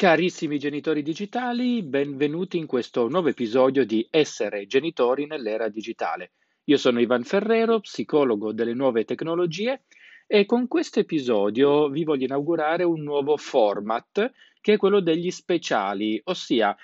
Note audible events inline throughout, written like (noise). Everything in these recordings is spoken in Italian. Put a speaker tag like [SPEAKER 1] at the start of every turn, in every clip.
[SPEAKER 1] Carissimi genitori digitali, benvenuti in questo nuovo episodio di Essere genitori nell'era digitale. Io sono Ivan Ferrero, psicologo delle nuove tecnologie e con questo episodio vi voglio inaugurare un nuovo format che è quello degli speciali, ossia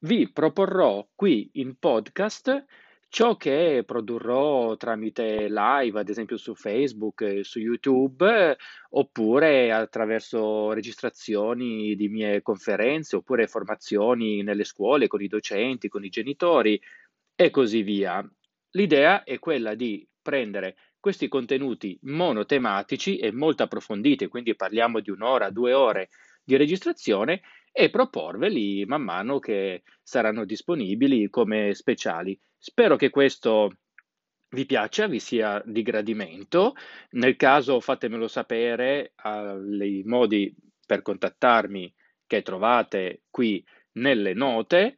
[SPEAKER 1] vi proporrò qui in podcast Ciò che produrrò tramite live, ad esempio su Facebook e su YouTube, oppure attraverso registrazioni di mie conferenze, oppure formazioni nelle scuole con i docenti, con i genitori e così via. L'idea è quella di prendere questi contenuti monotematici e molto approfonditi, quindi parliamo di un'ora, due ore di registrazione e proporveli man mano che saranno disponibili come speciali. Spero che questo vi piaccia, vi sia di gradimento. Nel caso fatemelo sapere ai modi per contattarmi che trovate qui nelle note,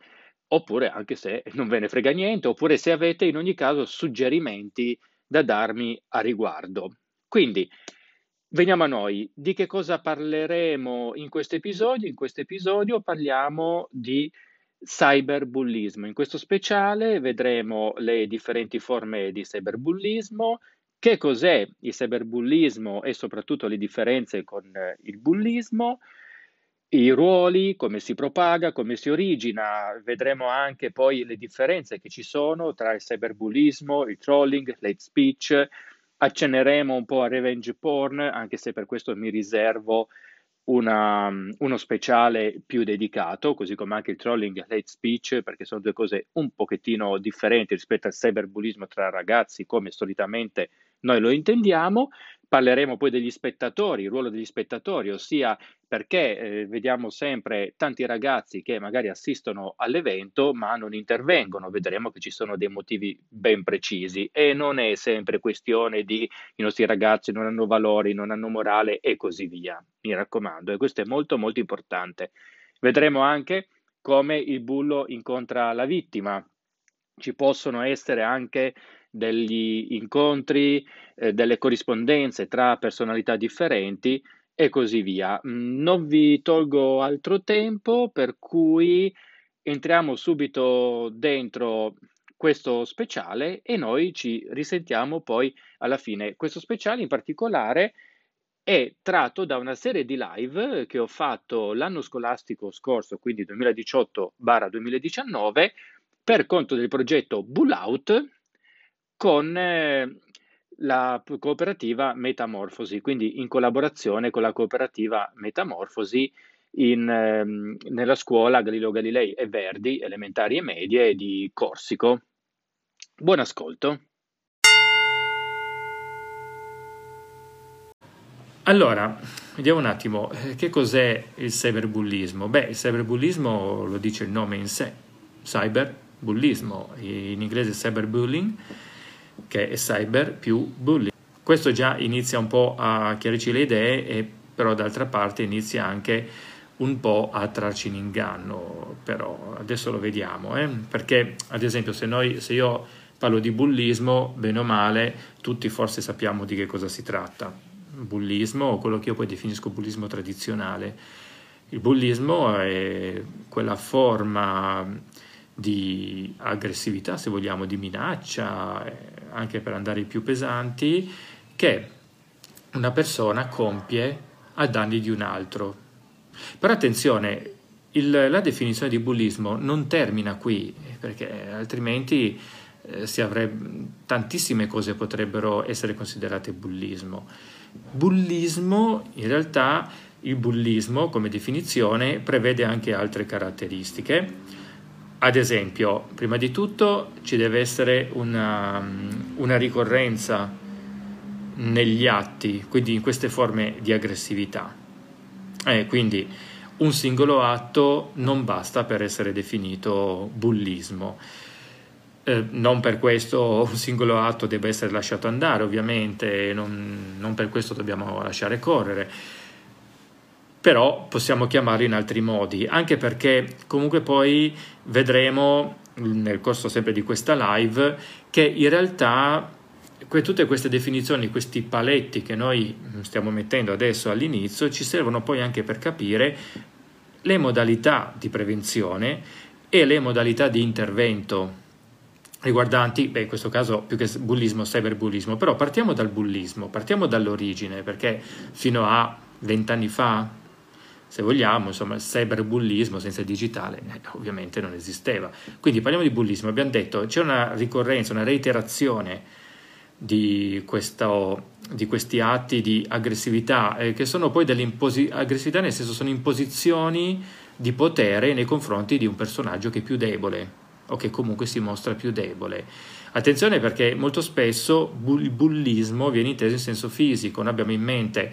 [SPEAKER 1] oppure anche se non ve ne frega niente, oppure se avete in ogni caso suggerimenti da darmi a riguardo. Quindi Veniamo a noi. Di che cosa parleremo in questo episodio? In questo episodio parliamo di cyberbullismo. In questo speciale vedremo le differenti forme di cyberbullismo, che cos'è il cyberbullismo e soprattutto le differenze con il bullismo, i ruoli, come si propaga, come si origina. Vedremo anche poi le differenze che ci sono tra il cyberbullismo, il trolling, l'hate speech, accenneremo un po' a revenge porn, anche se per questo mi riservo una, uno speciale più dedicato, così come anche il trolling e hate speech, perché sono due cose un pochettino differenti rispetto al cyberbullismo tra ragazzi, come solitamente noi lo intendiamo. Parleremo poi degli spettatori, il ruolo degli spettatori, ossia perché eh, vediamo sempre tanti ragazzi che magari assistono all'evento ma non intervengono, vedremo che ci sono dei motivi ben precisi. E non è sempre questione di i nostri ragazzi non hanno valori, non hanno morale e così via, mi raccomando, e questo è molto molto importante. Vedremo anche come il bullo incontra la vittima, ci possono essere anche degli incontri, eh, delle corrispondenze tra personalità differenti e così via. Mm, non vi tolgo altro tempo, per cui entriamo subito dentro questo speciale e noi ci risentiamo poi alla fine. Questo speciale in particolare è tratto da una serie di live che ho fatto l'anno scolastico scorso, quindi 2018-2019, per conto del progetto Bull Out con eh, la cooperativa Metamorfosi, quindi in collaborazione con la cooperativa Metamorfosi in, ehm, nella scuola Galileo Galilei e Verdi, elementari e medie di Corsico. Buon ascolto.
[SPEAKER 2] Allora, vediamo un attimo, eh, che cos'è il cyberbullismo? Beh, il cyberbullismo lo dice il nome in sé, cyberbullismo, in inglese cyberbullying, che è cyber più bullying. Questo già inizia un po' a chiarirci le idee, e però d'altra parte inizia anche un po' a trarci in inganno, però adesso lo vediamo, eh? perché ad esempio se, noi, se io parlo di bullismo, bene o male, tutti forse sappiamo di che cosa si tratta. Bullismo, o quello che io poi definisco bullismo tradizionale. Il bullismo è quella forma di aggressività, se vogliamo, di minaccia, anche per andare più pesanti, che una persona compie a danni di un altro. Però attenzione, il, la definizione di bullismo non termina qui, perché altrimenti eh, avrebbe, tantissime cose potrebbero essere considerate bullismo. Bullismo, in realtà, il bullismo come definizione prevede anche altre caratteristiche ad esempio, prima di tutto ci deve essere una, una ricorrenza negli atti, quindi in queste forme di aggressività. Eh, quindi un singolo atto non basta per essere definito bullismo. Eh, non per questo un singolo atto deve essere lasciato andare, ovviamente, non, non per questo dobbiamo lasciare correre però possiamo chiamarlo in altri modi, anche perché comunque poi vedremo nel corso sempre di questa live che in realtà tutte queste definizioni, questi paletti che noi stiamo mettendo adesso all'inizio ci servono poi anche per capire le modalità di prevenzione e le modalità di intervento riguardanti, beh, in questo caso più che bullismo, cyberbullismo, però partiamo dal bullismo, partiamo dall'origine, perché fino a vent'anni fa, se vogliamo, insomma, il cyberbullismo senza il digitale eh, ovviamente non esisteva. Quindi parliamo di bullismo, abbiamo detto c'è una ricorrenza, una reiterazione di, questo, di questi atti di aggressività eh, che sono poi delle aggressività nel senso sono imposizioni di potere nei confronti di un personaggio che è più debole o che comunque si mostra più debole. Attenzione perché molto spesso il bullismo viene inteso in senso fisico, noi abbiamo in mente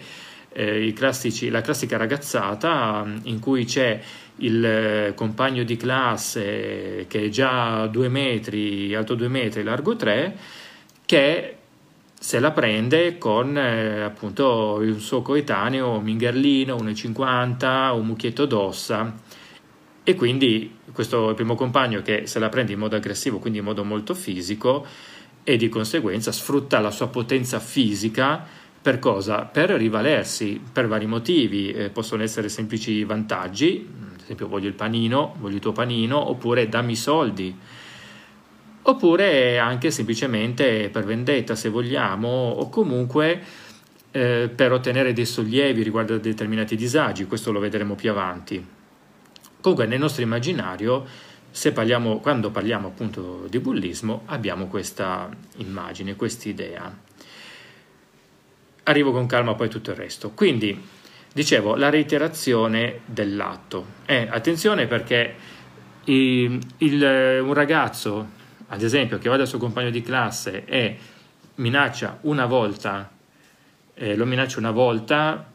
[SPEAKER 2] eh, classici, la classica ragazzata mm, in cui c'è il eh, compagno di classe che è già due metri, alto due metri, largo tre, che se la prende con eh, appunto un suo coetaneo Mingerlino, 1,50, un mucchietto d'ossa. E quindi questo il primo compagno che se la prende in modo aggressivo, quindi in modo molto fisico e di conseguenza sfrutta la sua potenza fisica per cosa? Per rivalersi per vari motivi, eh, possono essere semplici vantaggi, ad esempio voglio il panino, voglio il tuo panino, oppure dammi i soldi, oppure anche semplicemente per vendetta se vogliamo, o comunque eh, per ottenere dei sollievi riguardo a determinati disagi, questo lo vedremo più avanti. Comunque nel nostro immaginario, parliamo, quando parliamo appunto di bullismo, abbiamo questa immagine, questa idea. Arrivo con calma poi tutto il resto. Quindi, dicevo, la reiterazione dell'atto. Eh, attenzione perché il, il, un ragazzo, ad esempio, che va dal suo compagno di classe e minaccia una volta, eh, lo minaccia una volta,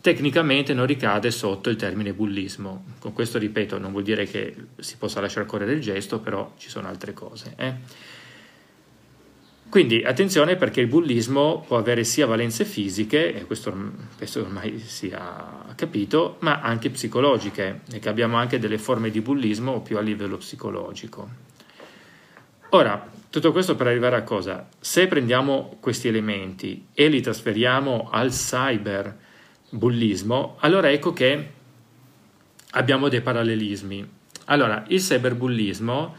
[SPEAKER 2] tecnicamente non ricade sotto il termine bullismo. Con questo, ripeto, non vuol dire che si possa lasciare correre il gesto, però ci sono altre cose. Eh? Quindi attenzione perché il bullismo può avere sia valenze fisiche, e questo penso ormai sia capito, ma anche psicologiche, e che abbiamo anche delle forme di bullismo più a livello psicologico. Ora, tutto questo per arrivare a cosa? Se prendiamo questi elementi e li trasferiamo al cyber, bullismo, allora ecco che abbiamo dei parallelismi. Allora, il cyberbullismo,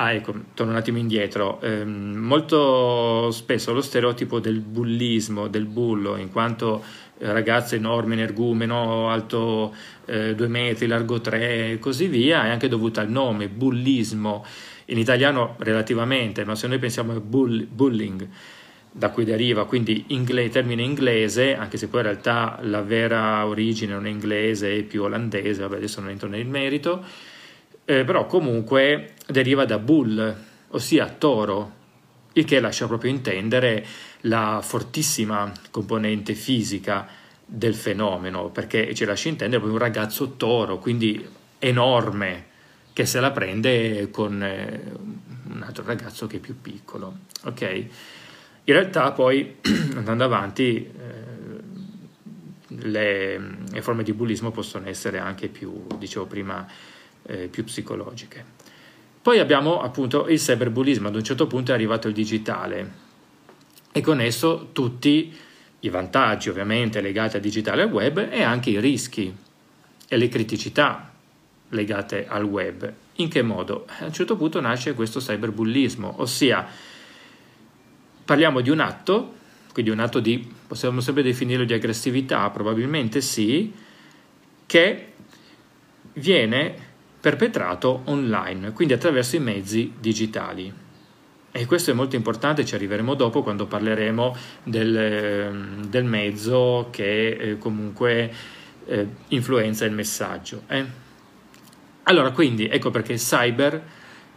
[SPEAKER 2] ah ecco, torno un attimo indietro, ehm, molto spesso lo stereotipo del bullismo, del bullo, in quanto ragazzo enorme, energumeno, alto eh, due metri, largo tre e così via, è anche dovuto al nome, bullismo, in italiano relativamente, ma se noi pensiamo a bull, bullying, da cui deriva, quindi inglese, termine inglese, anche se poi in realtà la vera origine non è inglese, è più olandese, vabbè adesso non entro nel merito, eh, però comunque deriva da bull, ossia toro, il che lascia proprio intendere la fortissima componente fisica del fenomeno, perché ci lascia intendere proprio un ragazzo toro, quindi enorme, che se la prende con eh, un altro ragazzo che è più piccolo. Ok? In realtà poi, (clears throat) andando avanti, eh, le, le, forme di bullismo possono essere anche più, dicevo prima, eh, più psicologiche. Poi abbiamo appunto il cyberbullismo, ad un certo punto è arrivato il digitale e con esso tutti i vantaggi ovviamente legati al digitale e al web e anche i rischi e le criticità legate al web. In che modo? A un certo punto nasce questo cyberbullismo, ossia Parliamo di un atto, quindi un atto di, possiamo sempre definirlo di aggressività, probabilmente sì, che viene perpetrato online, quindi attraverso i mezzi digitali. E questo è molto importante, ci arriveremo dopo quando parleremo del, del mezzo che eh, comunque eh, influenza il messaggio. Eh? Allora, quindi ecco perché cyber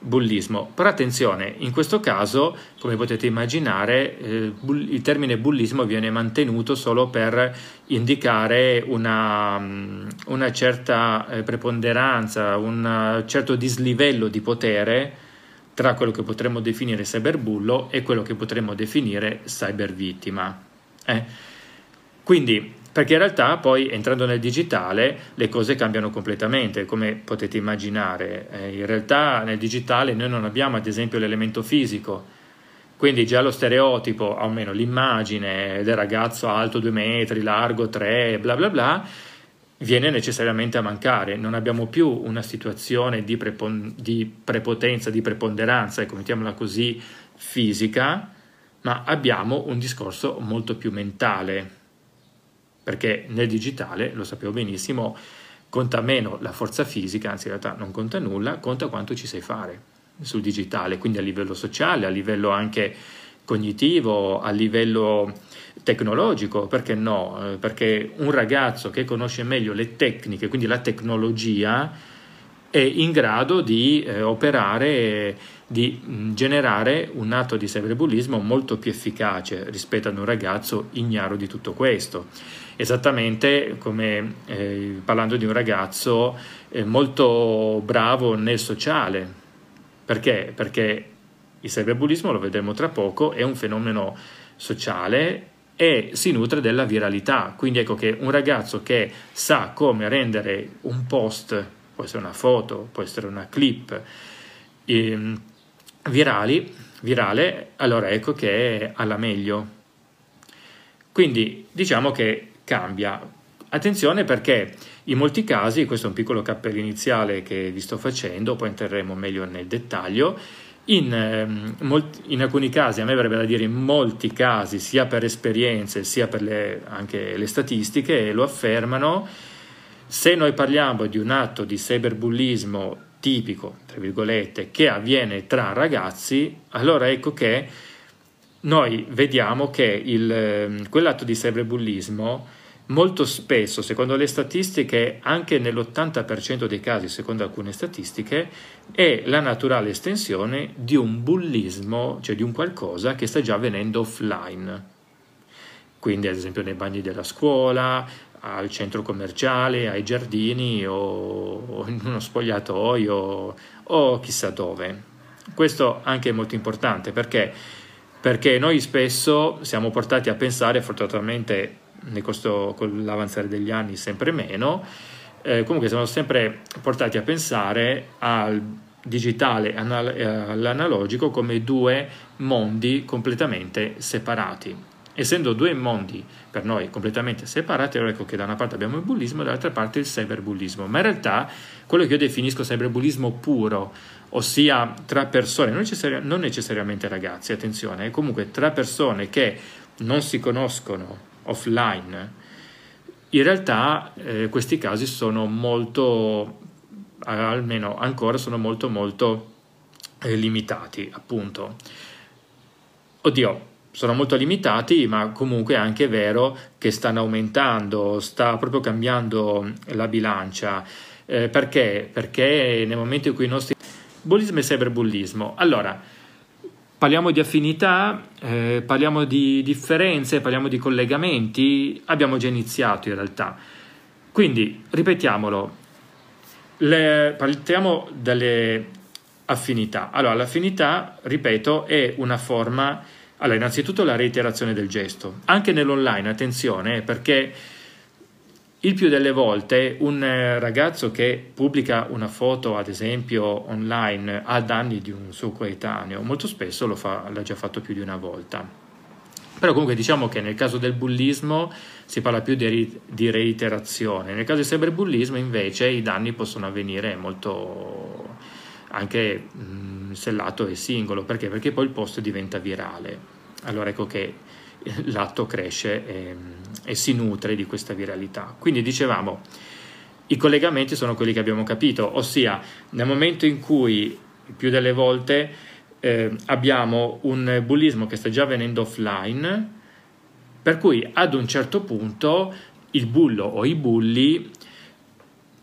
[SPEAKER 2] bullismo. Però attenzione, in questo caso, come potete immaginare, eh, il termine bullismo viene mantenuto solo per indicare una, mm, una certa eh, preponderanza, un certo dislivello di potere tra quello che potremmo definire cyberbullo e quello che potremmo definire cybervittima. Eh? Quindi perché in realtà poi entrando nel digitale le cose cambiano completamente, come potete immaginare. Eh, in realtà nel digitale noi non abbiamo ad esempio l'elemento fisico, quindi già lo stereotipo, o almeno l'immagine del ragazzo alto due metri, largo tre, bla bla bla, viene necessariamente a mancare. Non abbiamo più una situazione di, prepon- di prepotenza, di preponderanza, ecco, mettiamola così, fisica, ma abbiamo un discorso molto più mentale, perché nel digitale, lo sappiamo benissimo, conta meno la forza fisica, anzi in realtà non conta nulla, conta quanto ci sai fare sul digitale, quindi a livello sociale, a livello anche cognitivo, a livello tecnologico, perché no? Eh, perché un ragazzo che conosce meglio le tecniche, quindi la tecnologia, è in grado di eh, operare, di mh, generare un atto di cyberbullismo molto più efficace rispetto ad un ragazzo ignaro di tutto questo. Esattamente come eh, parlando di un ragazzo eh, molto bravo nel sociale. Perché? Perché il cyberbullismo, lo vedremo tra poco, è un fenomeno sociale e si nutre della viralità. Quindi ecco che un ragazzo che sa come rendere un post, può essere una foto, può essere una clip, ehm, virali, virale, allora ecco che è alla meglio. Quindi diciamo che cambia. Attenzione perché in molti casi, questo è un piccolo cappello iniziale che vi sto facendo, poi entreremo meglio nel dettaglio, in, ehm, in, alcuni casi, a me verrebbe da dire in molti casi, sia per esperienze sia per le, anche le statistiche, lo affermano, se noi parliamo di un atto di cyberbullismo tipico, tra virgolette, che avviene tra ragazzi, allora ecco che noi vediamo che il, ehm, quell'atto di cyberbullismo molto spesso, secondo le statistiche, anche nell'80% dei casi, secondo alcune statistiche, è la naturale estensione di un bullismo, cioè di un qualcosa che sta già avvenendo offline. Quindi, ad esempio, nei bagni della scuola, al centro commerciale, ai giardini o in uno spogliatoio o chissà dove. Questo anche è molto importante perché, perché noi spesso siamo portati a pensare, fortunatamente costo, con l'avanzare degli anni sempre meno, eh, comunque siamo sempre portati a pensare al digitale e all'analogico come due mondi completamente separati. Essendo due mondi per noi completamente separati, allora ecco che da una parte abbiamo il bullismo e dall'altra parte il cyberbullismo. Ma in realtà quello che io definisco cyberbullismo puro, ossia tra persone, non, necessari- non necessariamente ragazzi, attenzione, comunque tra persone che non si conoscono offline, in realtà eh, questi casi sono molto, almeno ancora sono molto molto eh, limitati, appunto. Oddio, sono molto limitati, ma comunque è anche vero che stanno aumentando, sta proprio cambiando la bilancia. Eh, perché? Perché nel momento in cui i nostri... Bullismo e cyberbullismo. Allora, Parliamo di affinità, eh, parliamo di differenze, parliamo di collegamenti, abbiamo già iniziato in realtà. Quindi, ripetiamolo, le, partiamo dalle affinità. Allora, l'affinità, ripeto, è una forma, allora, innanzitutto la reiterazione del gesto. Anche nell'online, attenzione, perché il più delle volte un eh, ragazzo che pubblica una foto, ad esempio, online a danni di un suo coetaneo, molto spesso fa, l'ha già fatto più di una volta. Però comunque diciamo che nel caso del bullismo si parla più di, di reiterazione, nel caso del cyberbullismo invece i danni possono avvenire molto anche mh, sellato e singolo, perché? Perché poi il post diventa virale. Allora ecco che l'atto cresce e, e si nutre di questa viralità. Quindi dicevamo, i collegamenti sono quelli che abbiamo capito, ossia nel momento in cui più delle volte eh, abbiamo un bullismo che sta già avvenendo offline, per cui ad un certo punto il bullo o i bulli,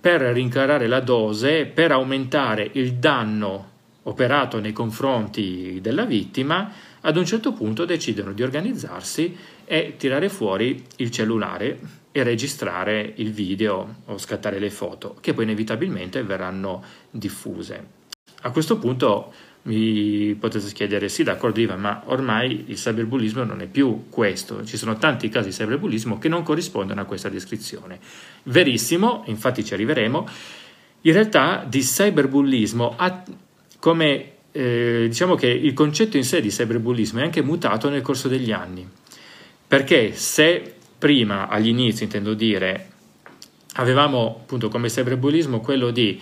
[SPEAKER 2] per rincarare la dose, per aumentare il danno operato nei confronti della vittima, ad un certo punto decidono di organizzarsi e tirare fuori il cellulare e registrare il video o scattare le foto, che poi inevitabilmente verranno diffuse. A questo punto mi potete chiedere, sì d'accordo Ivan, ma ormai il cyberbullismo non è più questo, ci sono tanti casi di cyberbullismo che non corrispondono a questa descrizione. Verissimo, infatti ci arriveremo, in realtà di cyberbullismo come eh, diciamo che il concetto in sé di cyberbullismo è anche mutato nel corso degli anni, perché se prima, agli inizi intendo dire, avevamo appunto come cyberbullismo quello di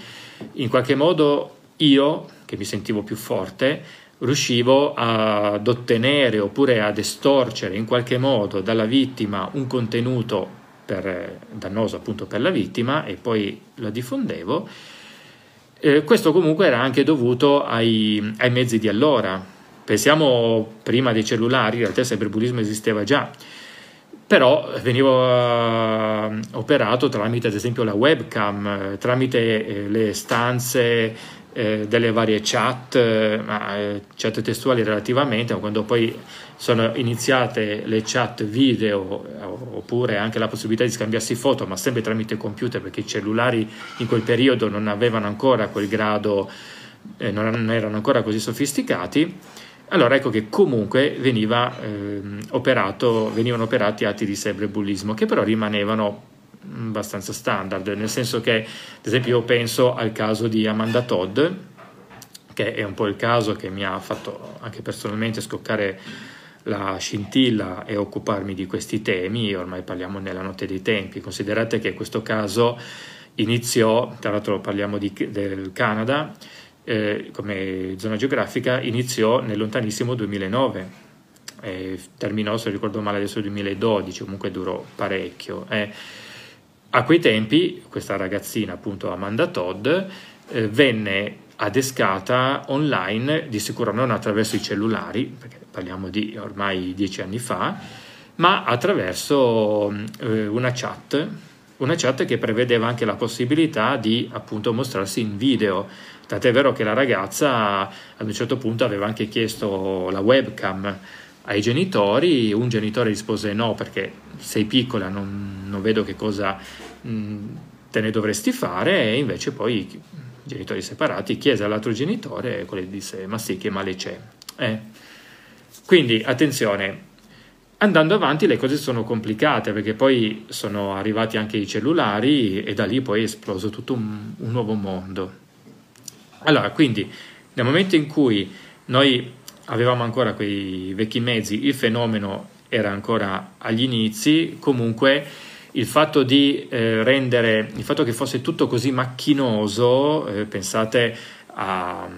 [SPEAKER 2] in qualche modo io, che mi sentivo più forte, riuscivo ad ottenere oppure ad estorcere in qualche modo dalla vittima un contenuto per, dannoso appunto per la vittima e poi lo diffondevo. Eh, questo comunque era anche dovuto ai, ai, mezzi di allora. Pensiamo prima dei cellulari, in realtà il cyberbullismo esisteva già, però veniva uh, operato tramite ad esempio la webcam, eh, tramite eh, le stanze eh, delle varie chat, eh, eh, chat testuali relativamente, ma quando poi sono iniziate le chat video oppure anche la possibilità di scambiarsi foto, ma sempre tramite computer perché i cellulari in quel periodo non avevano ancora quel grado, eh, non erano ancora così sofisticati. Allora ecco che comunque veniva, eh, operato, venivano operati atti di cyberbullismo che però rimanevano abbastanza standard, nel senso che, ad esempio, io penso al caso di Amanda Todd, che è un po' il caso che mi ha fatto anche personalmente scoccare la scintilla e occuparmi di questi temi, ormai parliamo nella notte dei tempi, considerate che questo caso iniziò, tra l'altro parliamo di, del Canada, eh, come zona geografica, iniziò nel lontanissimo 2009, eh, terminò se ricordo male adesso il 2012, comunque durò parecchio. Eh. A quei tempi questa ragazzina, appunto Amanda Todd, eh, venne adescata online, di sicuro non attraverso i cellulari, perché parliamo di ormai dieci anni fa, ma attraverso eh, una chat, una chat che prevedeva anche la possibilità di appunto mostrarsi in video. Tant'è vero che la ragazza ad un certo punto aveva anche chiesto la webcam ai genitori, un genitore rispose no perché sei piccola, non, non vedo che cosa mh, te ne dovresti fare e invece poi i genitori separati chiese all'altro genitore e quello disse ma sì che male c'è. Eh. Quindi attenzione, andando avanti le cose sono complicate perché poi sono arrivati anche i cellulari e da lì poi è esploso tutto un, un nuovo mondo. Allora, quindi nel momento in cui noi avevamo ancora quei vecchi mezzi, il fenomeno era ancora agli inizi, comunque il fatto di eh, rendere, il fatto che fosse tutto così macchinoso, eh, pensate a,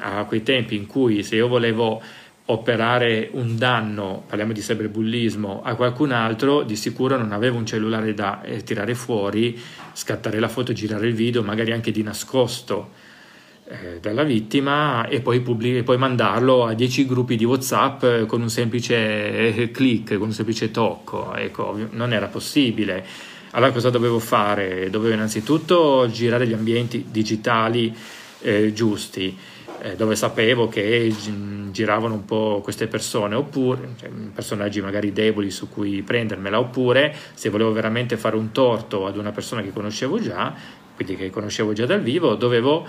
[SPEAKER 2] a, quei tempi in cui se io volevo operare un danno, parliamo di cyberbullismo, a qualcun altro, di sicuro non avevo un cellulare da eh, tirare fuori, scattare la foto, girare il video, magari anche di nascosto eh, dalla vittima e poi, pubblic- poi, mandarlo a 10 gruppi di WhatsApp eh, con un semplice eh, click, con un semplice tocco. Ecco, non era possibile. Allora cosa dovevo fare? Dovevo innanzitutto girare gli ambienti digitali eh, giusti, dove sapevo che giravano un po' queste persone, oppure cioè, personaggi magari deboli su cui prendermela, oppure se volevo veramente fare un torto ad una persona che conoscevo già, quindi che conoscevo già dal vivo, dovevo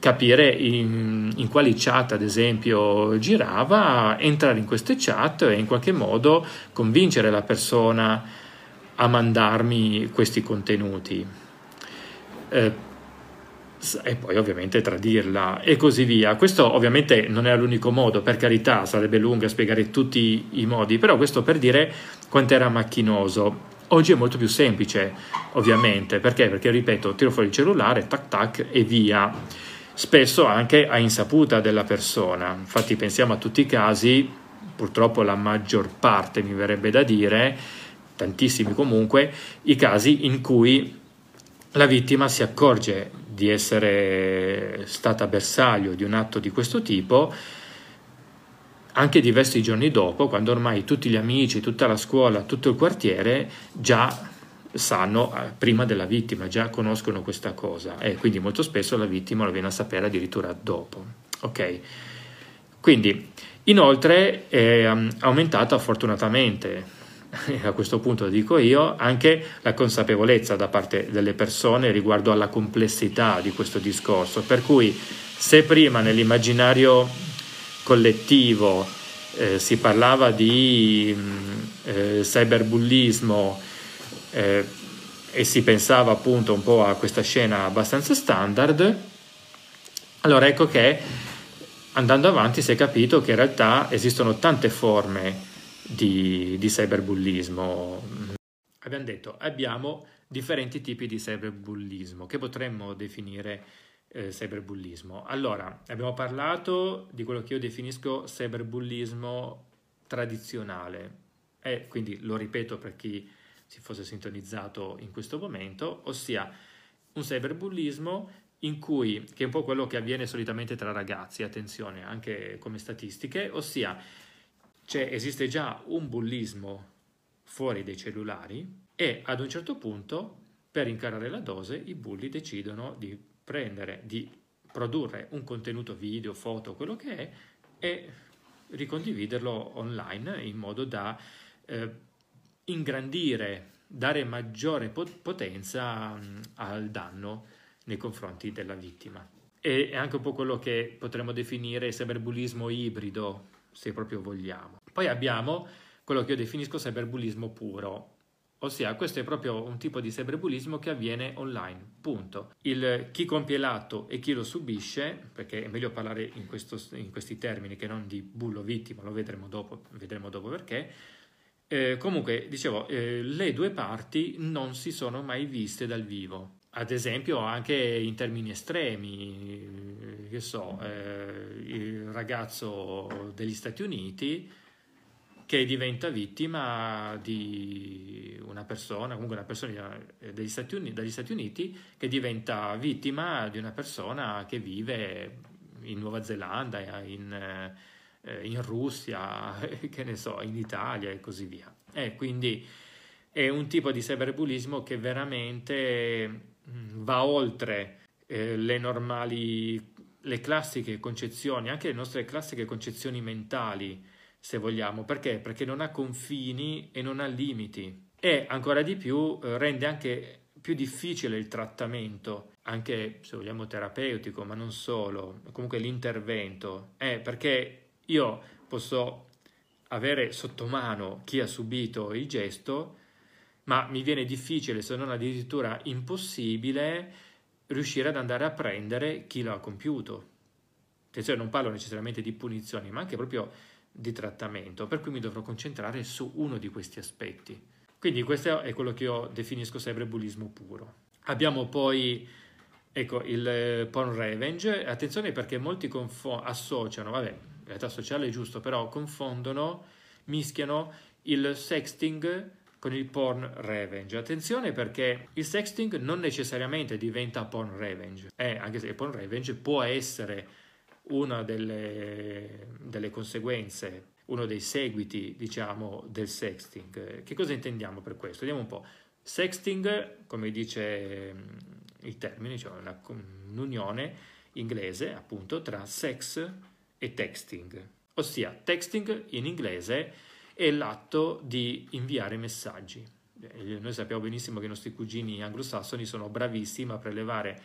[SPEAKER 2] capire in, in, quali chat ad esempio girava, entrare in queste chat e in qualche modo convincere la persona a mandarmi questi contenuti. Eh, e poi ovviamente tradirla e così via. Questo ovviamente non è l'unico modo, per carità, sarebbe lungo a spiegare tutti i modi, però questo per dire quanto era macchinoso. Oggi è molto più semplice, ovviamente, perché? Perché, ripeto, tiro fuori il cellulare, tac tac e via. Spesso anche a insaputa della persona. Infatti pensiamo a tutti i casi, purtroppo la maggior parte mi verrebbe da dire, tantissimi comunque, i casi in cui la vittima si accorge di essere stata bersaglio di un atto di questo tipo anche diversi giorni dopo, quando ormai tutti gli amici, tutta la scuola, tutto il quartiere già sanno eh, prima della vittima, già conoscono questa cosa e quindi molto spesso la vittima lo viene a sapere addirittura dopo. Ok? Quindi, inoltre è um, aumentata fortunatamente, (laughs) a questo punto dico io, anche la consapevolezza da parte delle persone riguardo alla complessità di questo discorso, per cui se prima nell'immaginario collettivo, eh, si parlava di mm, eh, cyberbullismo eh, e si pensava appunto un po' a questa scena abbastanza standard, allora ecco che andando avanti si è capito che in realtà esistono tante forme di, di cyberbullismo. Abbiamo detto abbiamo differenti tipi di cyberbullismo che potremmo definire eh, cyberbullismo. Allora, abbiamo parlato di quello che io definisco cyberbullismo tradizionale e quindi lo ripeto per chi si fosse sintonizzato in questo momento, ossia un cyberbullismo in cui, che è un po' quello che avviene solitamente tra ragazzi, attenzione, anche come statistiche, ossia esiste già un bullismo fuori dai cellulari e ad un certo punto, per incarare la dose, i bulli decidono di prendere, di produrre un contenuto video, foto, quello che è, e ricondividerlo online in modo da eh, ingrandire, dare maggiore potenza mh, al danno nei confronti della vittima. E è anche un po' quello che potremmo definire cyberbullismo ibrido, se proprio vogliamo. Poi abbiamo quello che io definisco cyberbullismo puro, ossia questo è proprio un tipo di cyberbullismo che avviene online, punto. Il, chi compie l'atto e chi lo subisce, perché è meglio parlare in, questo, in questi termini che non di bullo vittima, lo vedremo dopo, vedremo dopo perché, eh, comunque, dicevo, eh, le due parti non si sono mai viste dal vivo. Ad esempio, anche in termini estremi, che so, eh, il ragazzo degli Stati Uniti che diventa vittima di una persona, comunque una persona degli Stati Uniti, dagli Stati Uniti che diventa vittima di una persona che vive in Nuova Zelanda, in eh, in Russia, (laughs) che ne so, in Italia e così via. E quindi è un tipo di cyberbullismo che veramente mm, va oltre eh, le normali, le classiche concezioni, anche le nostre classiche concezioni mentali, se vogliamo. Perché? Perché non ha confini e non ha limiti. E ancora di più eh, rende anche più difficile il trattamento, anche se vogliamo terapeutico, ma non solo, comunque l'intervento, eh, perché io posso avere sotto mano chi ha subito il gesto, ma mi viene difficile, se non addirittura impossibile, riuscire ad andare a prendere chi l'ha compiuto. Attenzione, non parlo necessariamente di punizioni, ma anche proprio di trattamento, per cui mi dovrò concentrare su uno di questi aspetti. Quindi questo è quello che io definisco cyberbullismo puro. Abbiamo poi ecco, il porn revenge, attenzione perché molti confo- associano, vabbè, realtà sociale è giusto, però confondono, mischiano il sexting con il porn revenge. Attenzione perché il sexting non necessariamente diventa porn revenge, eh, anche se il porn revenge può essere una delle, delle conseguenze, uno dei seguiti, diciamo, del sexting. Che cosa intendiamo per questo? Vediamo un po'. Sexting, come dice mm, il termine, cioè una, un'unione inglese appunto tra sex e texting, ossia texting in inglese è l'atto di inviare messaggi. Eh, noi sappiamo benissimo che i nostri cugini anglosassoni sono bravissimi a prelevare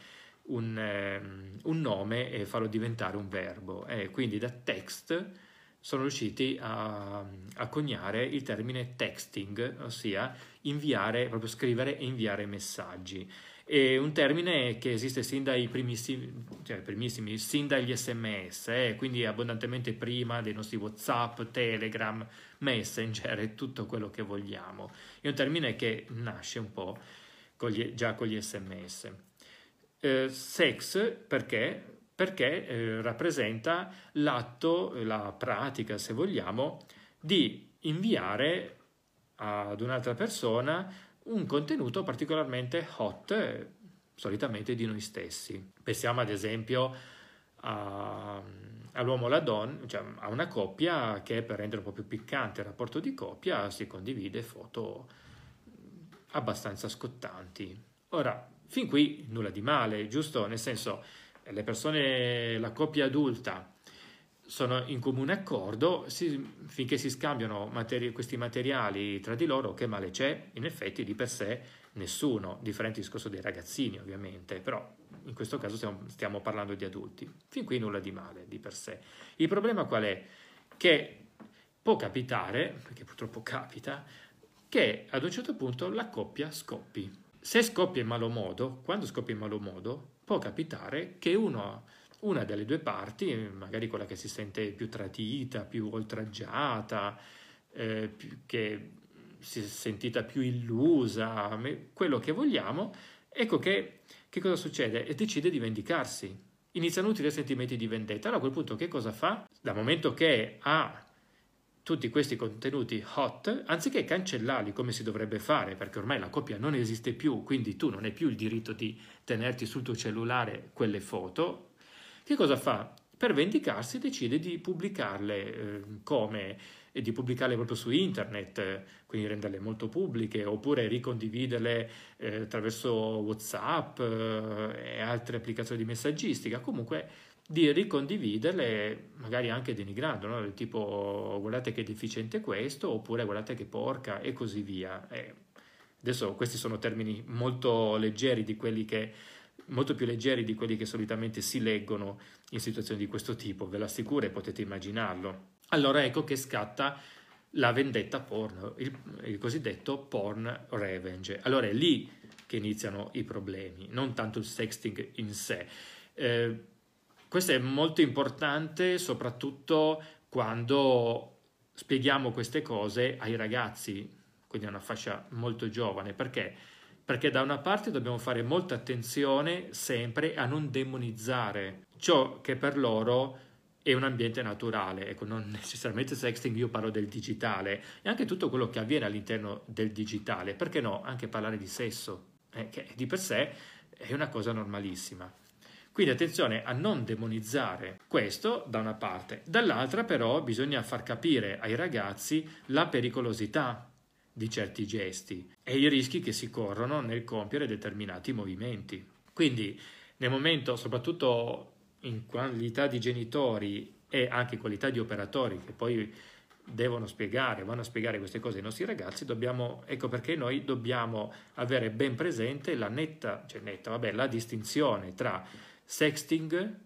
[SPEAKER 2] un, eh, un nome e farlo diventare un verbo. E quindi da text sono riusciti a, a, coniare il termine texting, ossia inviare, proprio scrivere e inviare messaggi. È un termine che esiste sin dai primissimi, cioè primissimi sin dagli sms, eh, quindi abbondantemente prima dei nostri WhatsApp, Telegram, Messenger e tutto quello che vogliamo. È un termine che nasce un po' con gli, già con gli sms. Eh, sex perché? Perché eh, rappresenta l'atto, la pratica, se vogliamo, di inviare ad un'altra persona un contenuto particolarmente hot, solitamente di noi stessi. Pensiamo ad esempio a, all'uomo o alla donna, cioè a una coppia che per rendere un po' più piccante il rapporto di coppia si condivide foto abbastanza scottanti. Ora, fin qui nulla di male, giusto? Nel senso, le persone, la coppia adulta sono in comune accordo, si, finché si scambiano materi- questi materiali tra di loro, che male c'è? In effetti di per sé nessuno, differente discorso dei ragazzini ovviamente, però in questo caso stiamo, stiamo parlando di adulti. Fin qui nulla di male di per sé. Il problema qual è? Che può capitare, perché purtroppo capita, che ad un certo punto la coppia scoppi. Se scoppia in malo modo, quando scoppia in malo modo, può capitare che uno una delle due parti, magari quella che si sente più tradita, più oltraggiata, eh, che si è sentita più illusa, quello che vogliamo, ecco che, che cosa succede? E decide di vendicarsi. Iniziano nutrire sentimenti di vendetta. Allora a quel punto che cosa fa? Dal momento che ha tutti questi contenuti hot, anziché cancellarli come si dovrebbe fare, perché ormai la coppia non esiste più, quindi tu non hai più il diritto di tenerti sul tuo cellulare quelle foto, che cosa fa? Per vendicarsi decide di pubblicarle eh, come e di pubblicarle proprio su internet, quindi renderle molto pubbliche, oppure ricondividerle eh, attraverso WhatsApp eh, e altre applicazioni di messaggistica. Comunque di ricondividerle, magari anche denigrando, no? tipo guardate che deficiente questo, oppure guardate che porca e così via. Eh, adesso questi sono termini molto leggeri di quelli che molto più leggeri di quelli che solitamente si leggono in situazioni di questo tipo, ve lo assicuro e potete immaginarlo. Allora ecco che scatta la vendetta porno, il, il cosiddetto porn revenge. Allora è lì che iniziano i problemi, non tanto il sexting in sé. Eh, questo è molto importante soprattutto quando spieghiamo queste cose ai ragazzi, quindi a una fascia molto giovane, perché? Perché da una parte dobbiamo fare molta attenzione sempre a non demonizzare ciò che per loro è un ambiente naturale, ecco, non necessariamente sexting, io parlo del digitale e anche tutto quello che avviene all'interno del digitale, perché no, anche parlare di sesso, eh, che di per sé è una cosa normalissima. Quindi attenzione a non demonizzare questo da una parte, dall'altra però bisogna far capire ai ragazzi la pericolosità di certi gesti e i rischi che si corrono nel compiere determinati movimenti. Quindi nel momento, soprattutto in qualità di genitori e anche in qualità di operatori che poi devono spiegare, vanno a spiegare queste cose ai nostri ragazzi, dobbiamo, ecco perché noi dobbiamo avere ben presente la netta, cioè netta, vabbè, la distinzione tra sexting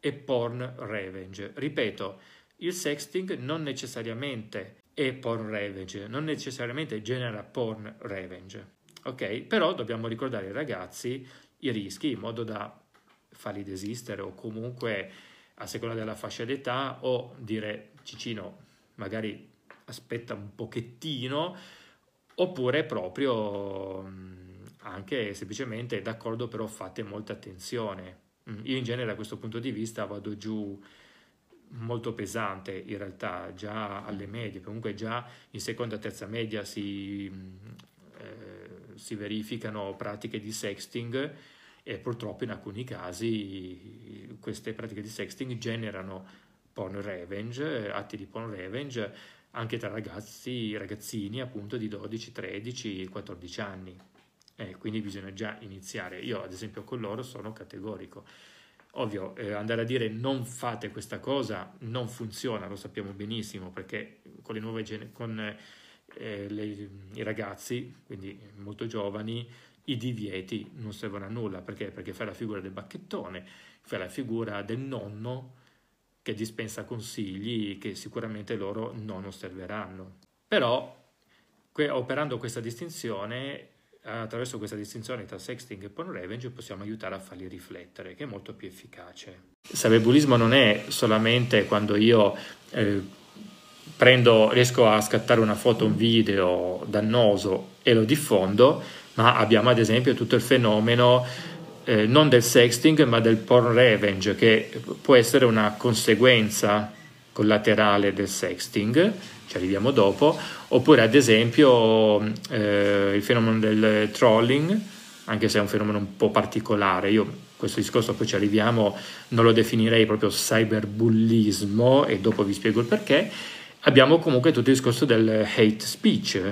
[SPEAKER 2] e porn revenge. Ripeto, il sexting non necessariamente è porn revenge, non necessariamente genera porn revenge. Ok? Però dobbiamo ricordare ai ragazzi i rischi in modo da farli desistere o comunque a seconda della fascia d'età o dire Cicino magari aspetta un pochettino oppure proprio anche semplicemente d'accordo però fate molta attenzione Mm, io in genere da questo punto di vista vado giù molto pesante in realtà già alle medie, comunque già in seconda e terza media si, mm, eh, si verificano pratiche di sexting e purtroppo in alcuni casi queste pratiche di sexting generano porn revenge, atti di porn revenge anche tra ragazzi, ragazzini appunto di 12, 13, 14 anni. Eh, quindi bisogna già iniziare. Io ad esempio con loro sono categorico. Ovvio, eh, andare a dire non fate questa cosa non funziona, lo sappiamo benissimo, perché con le nuove con eh, le, i ragazzi, quindi molto giovani, i divieti non servono a nulla, perché? Perché fai la figura del bacchettone, fai la figura del nonno che dispensa consigli che sicuramente loro non osserveranno. Però, que- operando questa distinzione, attraverso questa distinzione tra sexting e porn revenge possiamo aiutare a farli riflettere, che è molto più efficace. Cyberbullismo non è solamente quando io eh, prendo, riesco a scattare una foto, un video dannoso e lo diffondo, ma abbiamo ad esempio tutto il fenomeno eh, non del sexting ma del porn revenge, che può essere una conseguenza collaterale del sexting ci arriviamo dopo, oppure ad esempio eh, il fenomeno del trolling, anche se è un fenomeno un po' particolare, io questo discorso poi ci arriviamo, non lo definirei proprio cyberbullismo e dopo vi spiego il perché, abbiamo comunque tutto il discorso del hate speech,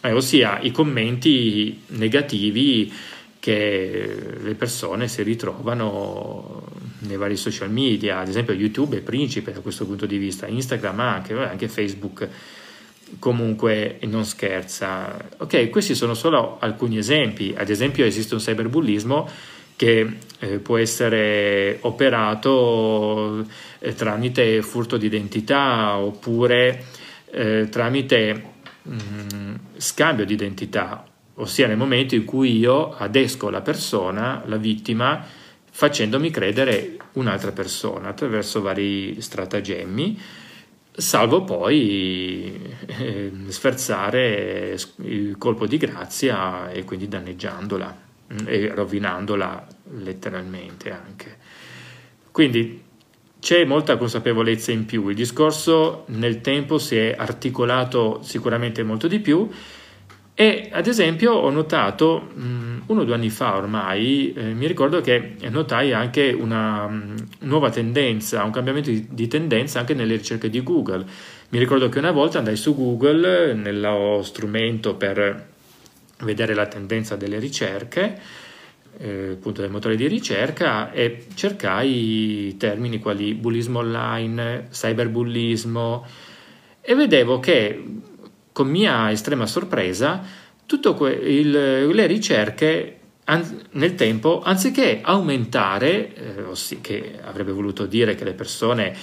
[SPEAKER 2] eh, ossia i commenti negativi che le persone si ritrovano nei vari social media, ad esempio YouTube è principe da questo punto di vista, Instagram anche, anche Facebook comunque non scherza. Ok, questi sono solo alcuni esempi, ad esempio esiste un cyberbullismo che eh, può essere operato eh, tramite furto di identità oppure eh, tramite mh, mm, scambio di identità, ossia nel momento in cui io adesco la persona, la vittima, facendomi credere un'altra persona attraverso vari stratagemmi salvo poi eh, sferzare il colpo di grazia e quindi danneggiandola mm, e rovinandola letteralmente anche. Quindi c'è molta consapevolezza in più, il discorso nel tempo si è articolato sicuramente molto di più e ad esempio ho notato, mh, uno o due anni fa ormai, eh, mi ricordo che notai anche una mh, nuova tendenza, un cambiamento di, di, tendenza anche nelle ricerche di Google. Mi ricordo che una volta andai su Google, nello strumento per vedere la tendenza delle ricerche, eh, appunto del motore di ricerca, e cercai termini quali bullismo online, cyberbullismo, e vedevo che con mia estrema sorpresa, tutte que- le ricerche an- nel tempo, anziché aumentare, eh, ossia che avrebbe voluto dire che le persone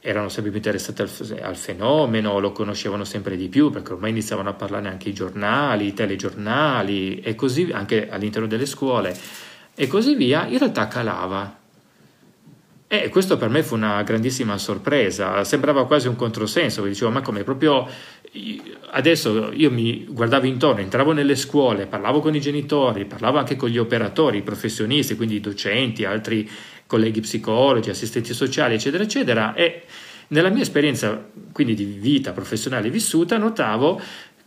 [SPEAKER 2] erano sempre più interessate al, al, fenomeno, lo conoscevano sempre di più, perché ormai iniziavano a parlare anche i giornali, i telegiornali e così anche all'interno delle scuole e così via, in realtà calava. E questo per me fu una grandissima sorpresa, sembrava quasi un controsenso, dicevo ma come proprio adesso io mi guardavo intorno, entravo nelle scuole, parlavo con i genitori, parlavo anche con gli operatori, i professionisti, quindi i docenti, altri colleghi psicologi, assistenti sociali, eccetera, eccetera, e nella mia esperienza quindi di vita professionale vissuta notavo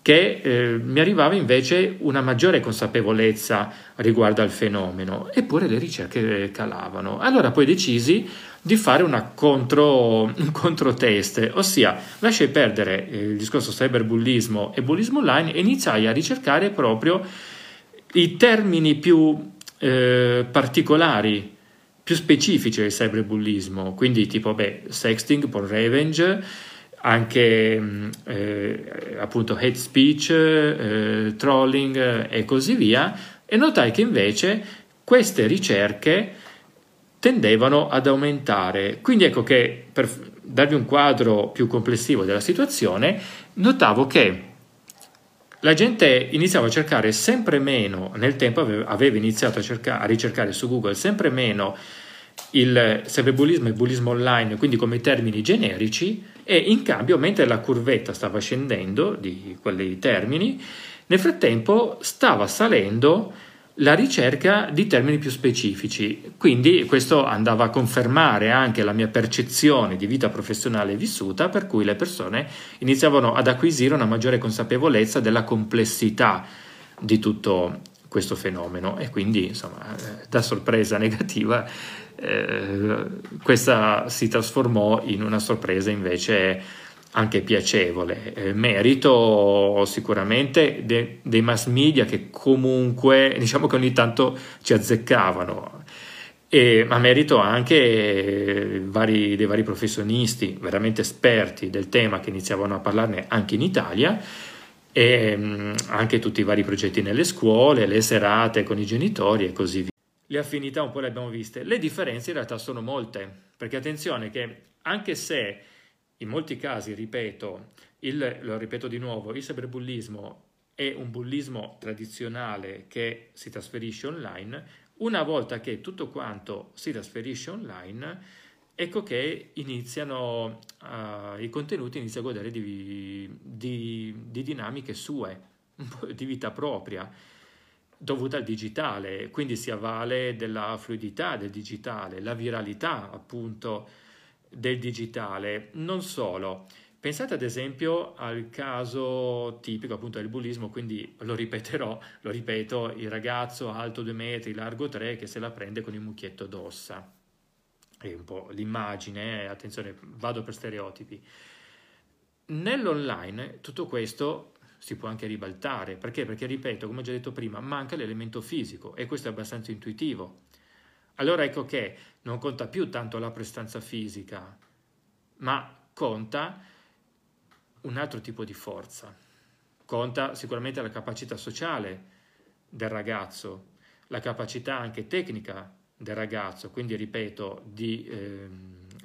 [SPEAKER 2] che eh, mi arrivava invece una maggiore consapevolezza riguardo al fenomeno, eppure le ricerche calavano. Allora poi decisi di fare contro, un controtest, ossia lasciai perdere eh, il discorso cyberbullismo e bullismo online e iniziai a ricercare proprio i termini più eh, particolari, più specifici del cyberbullismo, quindi tipo beh, sexting, porn revenge, anche mm, eh, appunto hate speech, eh, trolling e così via, e notai che invece queste ricerche tendevano ad aumentare. Quindi ecco che per darvi un quadro più complessivo della situazione, notavo che la gente iniziava a cercare sempre meno, nel tempo aveva iniziato a, cercare, a ricercare su Google sempre meno il cyberbullismo e bullismo online, quindi come termini generici, e in cambio, mentre la curvetta stava scendendo di quei termini, nel frattempo stava salendo la ricerca di termini più specifici. Quindi questo andava a confermare anche la mia percezione di vita professionale vissuta, per cui le persone iniziavano ad acquisire una maggiore consapevolezza della complessità di tutto questo fenomeno e quindi insomma eh, da sorpresa (laughs) negativa eh, questa si trasformò in una sorpresa invece anche piacevole. Eh, merito sicuramente de, dei mass media che comunque diciamo che ogni tanto ci azzeccavano. E, ma merito anche vari, dei vari professionisti veramente esperti del tema che iniziavano a parlarne anche in Italia e mh, anche tutti i vari progetti nelle scuole, le serate con i genitori e così via le affinità un po' le abbiamo viste, le differenze in realtà sono molte, perché attenzione che anche se in molti casi, ripeto, il, lo ripeto di nuovo, il cyberbullismo è un bullismo tradizionale che si trasferisce online, una volta che tutto quanto si trasferisce online, ecco che iniziano, uh, i contenuti iniziano a godere di, di, di dinamiche sue, (laughs) di vita propria dovuta al digitale, quindi si avvale della fluidità del digitale, la viralità appunto del digitale. Non solo, pensate ad esempio al caso tipico appunto del bullismo, quindi lo ripeterò, lo ripeto, il ragazzo alto due metri, largo tre che se la prende con il mucchietto d'ossa. È un po' l'immagine, eh, attenzione, vado per stereotipi. Nell'online tutto questo si può anche ribaltare. Perché? Perché, ripeto, come ho già detto prima, manca l'elemento fisico e questo è abbastanza intuitivo. Allora ecco che non conta più tanto la prestanza fisica, ma conta un altro tipo di forza. Conta sicuramente la capacità sociale del ragazzo, la capacità anche tecnica del ragazzo, quindi ripeto, di, eh,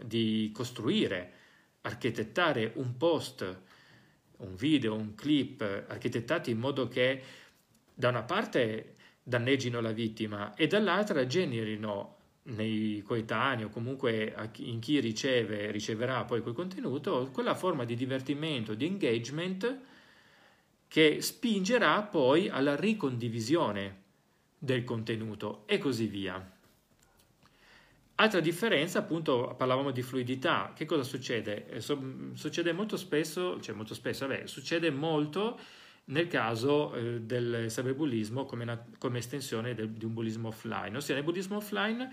[SPEAKER 2] di costruire, architettare un post un video, un clip architettati in modo che da una parte danneggino la vittima e dall'altra generino nei coetanei o comunque in chi riceve, riceverà poi quel contenuto, quella forma di divertimento, di engagement che spingerà poi alla ricondivisione del contenuto e così via. Altra differenza, appunto, parlavamo di fluidità. Che cosa succede? Eh, succede molto spesso, cioè molto spesso, vabbè, succede molto nel caso eh, del cyberbullismo come, una, come estensione del, di un bullismo offline, ossia nel bullismo offline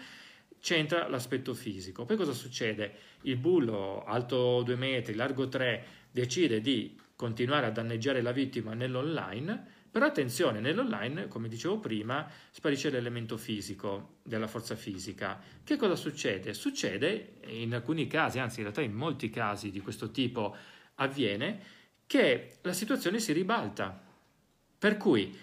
[SPEAKER 2] c'entra l'aspetto fisico. Poi cosa succede? Il bullo alto 2 metri, largo 3, decide di continuare a danneggiare la vittima nell'online, però attenzione, nell'online, come dicevo prima, sparisce l'elemento fisico della forza fisica. Che cosa succede? Succede in alcuni casi, anzi in realtà in molti casi di questo tipo avviene, che la situazione si ribalta. Per cui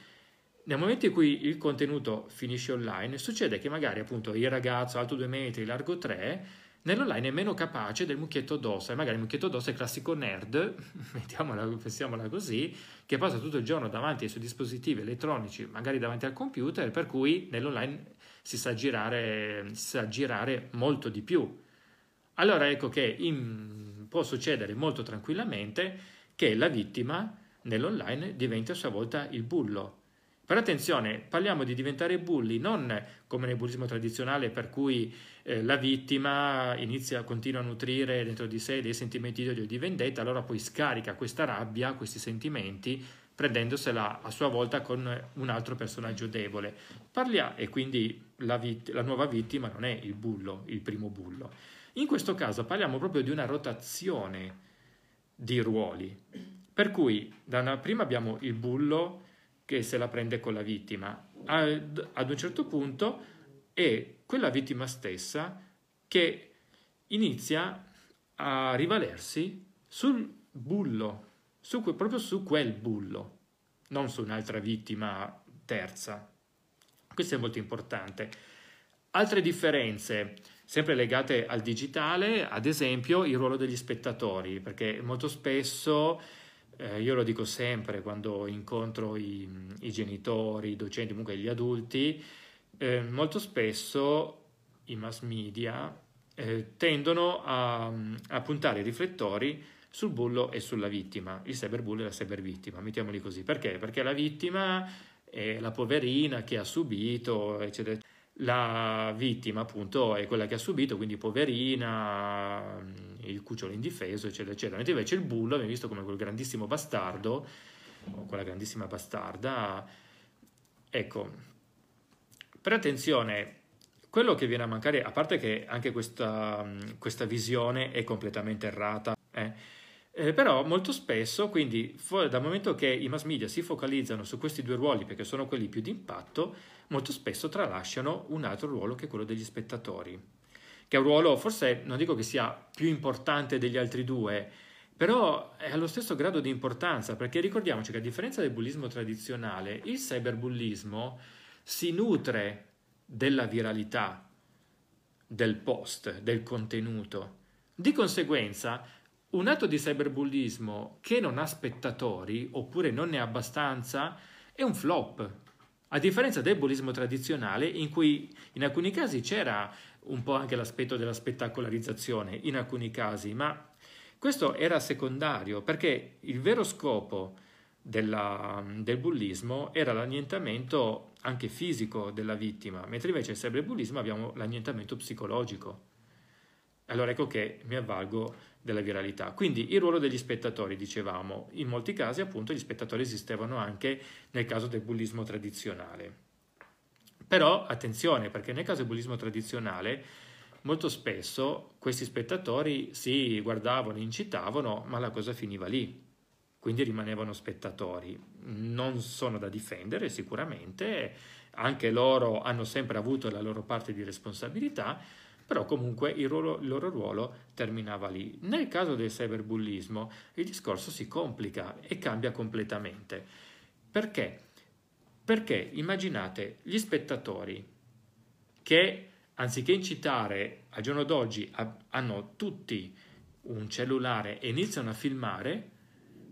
[SPEAKER 2] nel momento in cui il contenuto finisce online, succede che magari appunto il ragazzo alto 2 metri, largo 3, nell'online è meno capace del mucchietto d'ossa, e magari il mucchietto d'ossa è il classico nerd, (laughs) mettiamola, pensiamola così, che passa tutto il giorno davanti ai suoi dispositivi elettronici, magari davanti al computer, per cui nell'online si sa girare, si sa girare molto di più. Allora ecco che in, può succedere molto tranquillamente che la vittima nell'online diventi a sua volta il bullo. Però attenzione, parliamo di diventare bulli non come nel bullismo tradizionale per cui eh, la vittima inizia, continua a nutrire dentro di sé dei sentimenti di odio e di vendetta, allora poi scarica questa rabbia, questi sentimenti, prendendosela a sua volta con un altro personaggio debole. Parlia, e quindi la, vit- la nuova vittima non è il bullo, il primo bullo. In questo caso parliamo proprio di una rotazione di ruoli. Per cui da una, prima abbiamo il bullo che se la prende con la vittima, ad, ad un certo punto è quella vittima stessa che inizia a rivalersi sul bullo, su, proprio su quel bullo, non su un'altra vittima terza. Questo è molto importante. Altre differenze sempre legate al digitale, ad esempio il ruolo degli spettatori, perché molto spesso, eh, io lo dico sempre quando incontro i, i, genitori, i docenti, comunque gli adulti, eh, molto spesso i mass media eh, tendono a, a, puntare i riflettori sul bullo e sulla vittima, il cyberbullo e la cybervittima, mettiamoli così. Perché? Perché la vittima è la poverina che ha subito, eccetera la vittima appunto è quella che ha subito, quindi poverina, il cucciolo indifeso, eccetera, eccetera. Mentre invece il bullo viene visto come quel grandissimo bastardo, o quella grandissima bastarda. Ecco, per attenzione, quello che viene a mancare, a parte che anche questa, questa visione è completamente errata, eh, eh, però molto spesso, quindi dal momento che i mass media si focalizzano su questi due ruoli perché sono quelli più d'impatto, molto spesso tralasciano un altro ruolo che è quello degli spettatori, che è un ruolo forse non dico che sia più importante degli altri due, però è allo stesso grado di importanza perché ricordiamoci che a differenza del bullismo tradizionale, il cyberbullismo si nutre della viralità del post, del contenuto. Di conseguenza un atto di cyberbullismo che non ha spettatori, oppure non ne ha abbastanza, è un flop. A differenza del bullismo tradizionale, in cui in alcuni casi c'era un po' anche l'aspetto della spettacolarizzazione, in alcuni casi, ma questo era secondario, perché il vero scopo della, del bullismo era l'annientamento anche fisico della vittima, mentre invece nel cyberbullismo abbiamo l'annientamento psicologico. Allora ecco che mi avvalgo della viralità. Quindi il ruolo degli spettatori, dicevamo, in molti casi appunto gli spettatori esistevano anche nel caso del bullismo tradizionale. Però attenzione, perché nel caso del bullismo tradizionale molto spesso questi spettatori si guardavano, incitavano, ma la cosa finiva lì. Quindi rimanevano spettatori. Non sono da difendere sicuramente, anche loro hanno sempre avuto la loro parte di responsabilità, però comunque il, ruolo, il, loro ruolo terminava lì. Nel caso del cyberbullismo il discorso si complica e cambia completamente. Perché? Perché immaginate gli spettatori che anziché incitare al giorno d'oggi hanno tutti un cellulare e iniziano a filmare,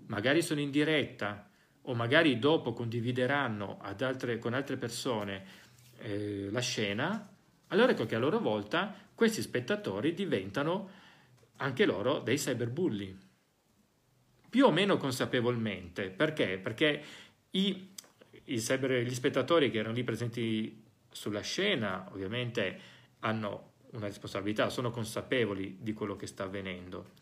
[SPEAKER 2] magari sono in diretta o magari dopo condivideranno altre, con altre persone eh, la scena, Allora ecco che a loro volta questi spettatori diventano anche loro dei cyberbulli, più o meno consapevolmente. Perché? Perché i, i cyber, gli spettatori che erano lì presenti sulla scena ovviamente hanno una responsabilità, sono consapevoli di quello che sta avvenendo.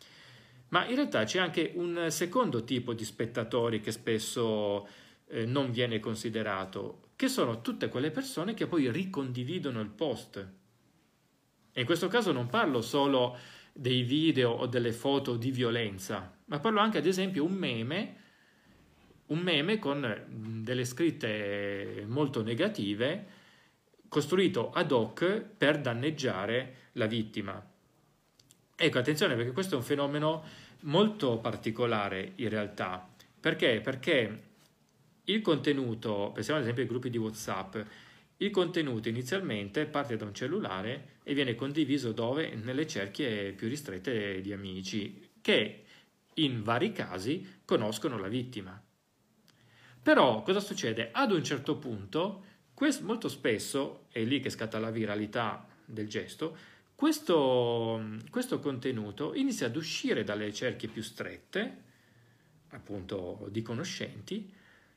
[SPEAKER 2] Ma in realtà c'è anche un secondo tipo di spettatori che spesso eh, non viene considerato, che sono tutte quelle persone che poi ricondividono il post. E in questo caso non parlo solo dei video o delle foto di violenza, ma parlo anche ad esempio un meme, un meme con delle scritte molto negative costruito ad hoc per danneggiare la vittima. Ecco, attenzione perché questo è un fenomeno molto particolare in realtà. Perché? Perché il contenuto, pensiamo ad esempio ai gruppi di WhatsApp, il contenuto inizialmente parte da un cellulare e viene condiviso dove? Nelle cerchie più ristrette di amici che in vari casi conoscono la vittima. Però cosa succede? Ad un certo punto, questo, molto spesso, è lì che scatta la viralità del gesto, questo, questo contenuto inizia ad uscire dalle cerchie più strette, appunto di conoscenti,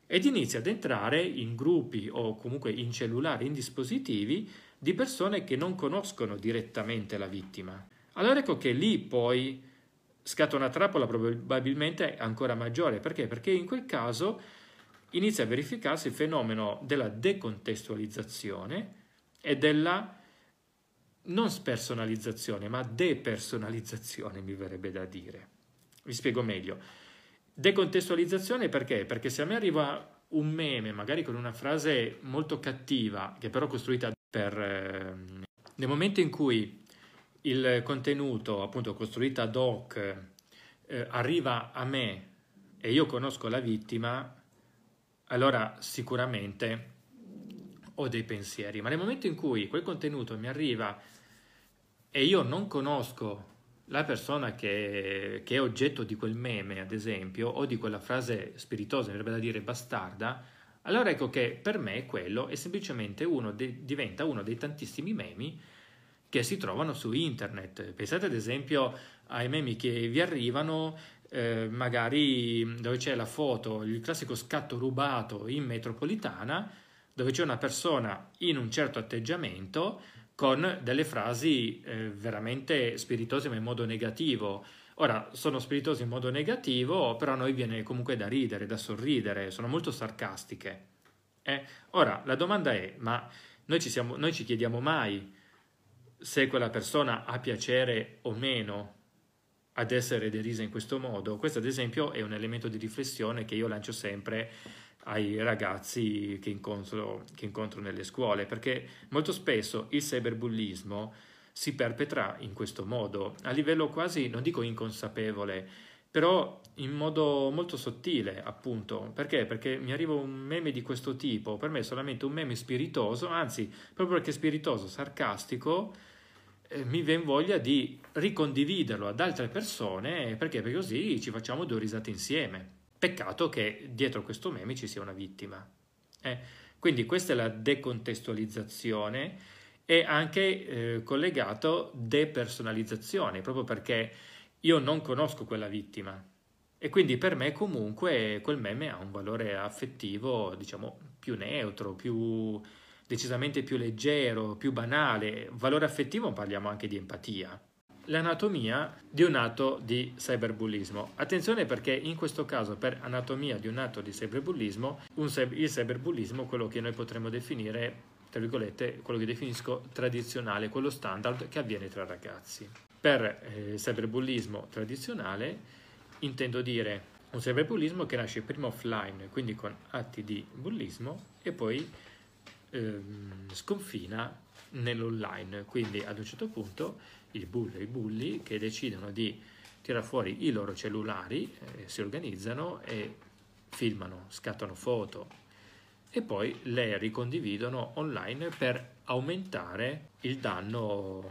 [SPEAKER 2] ed inizia ad entrare in gruppi o comunque in cellulari, in dispositivi di persone che non conoscono direttamente la vittima. Allora ecco che lì poi scatta una trappola probabilmente ancora maggiore. Perché? Perché in quel caso inizia a verificarsi il fenomeno della decontestualizzazione e della non spersonalizzazione, ma depersonalizzazione mi verrebbe da dire. Vi spiego meglio. Decontestualizzazione perché? Perché se a me arriva un meme, magari con una frase molto cattiva, che però costruita per... Eh, nel momento in cui il contenuto, appunto costruito ad hoc, eh, arriva a me e io conosco la vittima, allora sicuramente ho dei pensieri. Ma nel momento in cui quel contenuto mi arriva e io non conosco la persona che, che, è oggetto di quel meme, ad esempio, o di quella frase spiritosa, mi verrebbe da dire bastarda, allora ecco che per me quello è semplicemente uno, de- diventa uno dei tantissimi memi che si trovano su internet. Pensate ad esempio ai memi che vi arrivano eh, magari dove c'è la foto, il classico scatto rubato in metropolitana, dove c'è una persona in un certo atteggiamento con delle frasi eh, veramente spiritose ma in modo negativo. Ora, sono spiritose in modo negativo, però a noi viene comunque da ridere, da sorridere, sono molto sarcastiche. Eh? Ora, la domanda è, ma noi ci, siamo, noi ci chiediamo mai se quella persona ha piacere o meno ad essere derisa in questo modo? Questo, ad esempio, è un elemento di riflessione che io lancio sempre ai ragazzi che incontro, che incontro nelle scuole, perché molto spesso il cyberbullismo si perpetra in questo modo, a livello quasi, non dico inconsapevole, però in modo molto sottile, appunto. Perché? Perché mi arriva un meme di questo tipo, per me è solamente un meme spiritoso, anzi, proprio perché spiritoso, sarcastico, eh, mi viene voglia di ricondividerlo ad altre persone, perché? Perché così ci facciamo due risate insieme. Peccato che dietro questo meme ci sia una vittima. Eh, quindi questa è la decontestualizzazione e anche eh, collegato depersonalizzazione, proprio perché io non conosco quella vittima e quindi per me comunque quel meme ha un valore affettivo, diciamo, più neutro, più decisamente più leggero, più banale. Valore affettivo parliamo anche di empatia l'anatomia di un atto di cyberbullismo. Attenzione perché in questo caso per anatomia di un atto di cyberbullismo, un, il cyberbullismo, quello che noi potremmo definire, tra virgolette, quello che definisco tradizionale, quello standard che avviene tra ragazzi. Per eh, cyberbullismo tradizionale intendo dire un cyberbullismo che nasce prima offline, quindi con atti di bullismo, e poi ehm, sconfina nell'online. Quindi ad un certo punto il bullo e i bulli che decidono di tirare fuori i loro cellulari, eh, si organizzano e filmano, scattano foto e poi le ricondividono online per aumentare il danno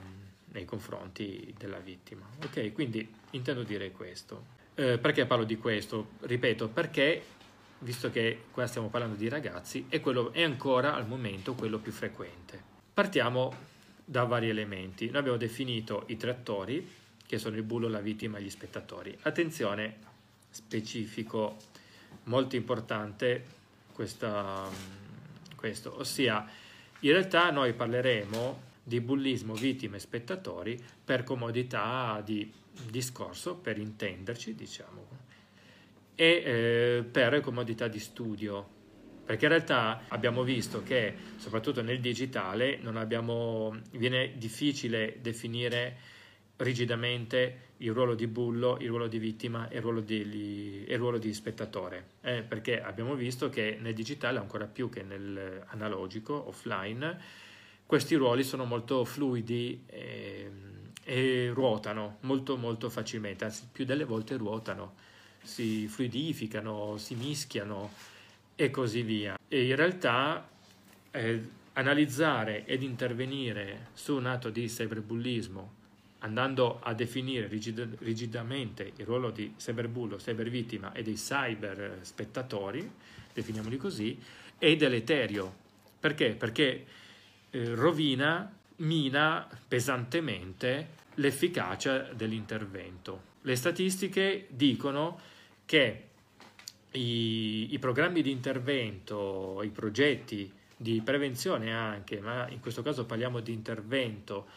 [SPEAKER 2] nei confronti della vittima. Ok, quindi intendo dire questo. Eh, perché parlo di questo? Ripeto, perché visto che qua stiamo parlando di ragazzi, è, quello, è ancora al momento quello più frequente. Partiamo da vari elementi. Noi abbiamo definito i tre attori, che sono il bullo, la vittima e gli spettatori. Attenzione, specifico, molto importante questa, questo, ossia in realtà noi parleremo di bullismo, vittime e spettatori per comodità di discorso, per intenderci, diciamo, e eh, per comodità di studio. Perché in realtà abbiamo visto che, soprattutto nel digitale, abbiamo, viene difficile definire rigidamente il ruolo di bullo, il ruolo di vittima e il ruolo di, il ruolo di spettatore, eh, perché abbiamo visto che nel digitale, ancora più che nell'analogico, offline, questi ruoli sono molto fluidi e, e ruotano molto molto facilmente, anzi più delle volte ruotano, si fluidificano, si mischiano e così via. E in realtà eh, analizzare ed intervenire su un atto di cyberbullismo andando a definire rigid- rigidamente il ruolo di cyberbullo, cybervittima e dei cyber spettatori, definiamoli così, è deleterio. Perché? Perché eh, rovina, mina pesantemente l'efficacia dell'intervento. Le statistiche dicono che i, i programmi di intervento, i progetti di prevenzione anche, ma in questo caso parliamo di intervento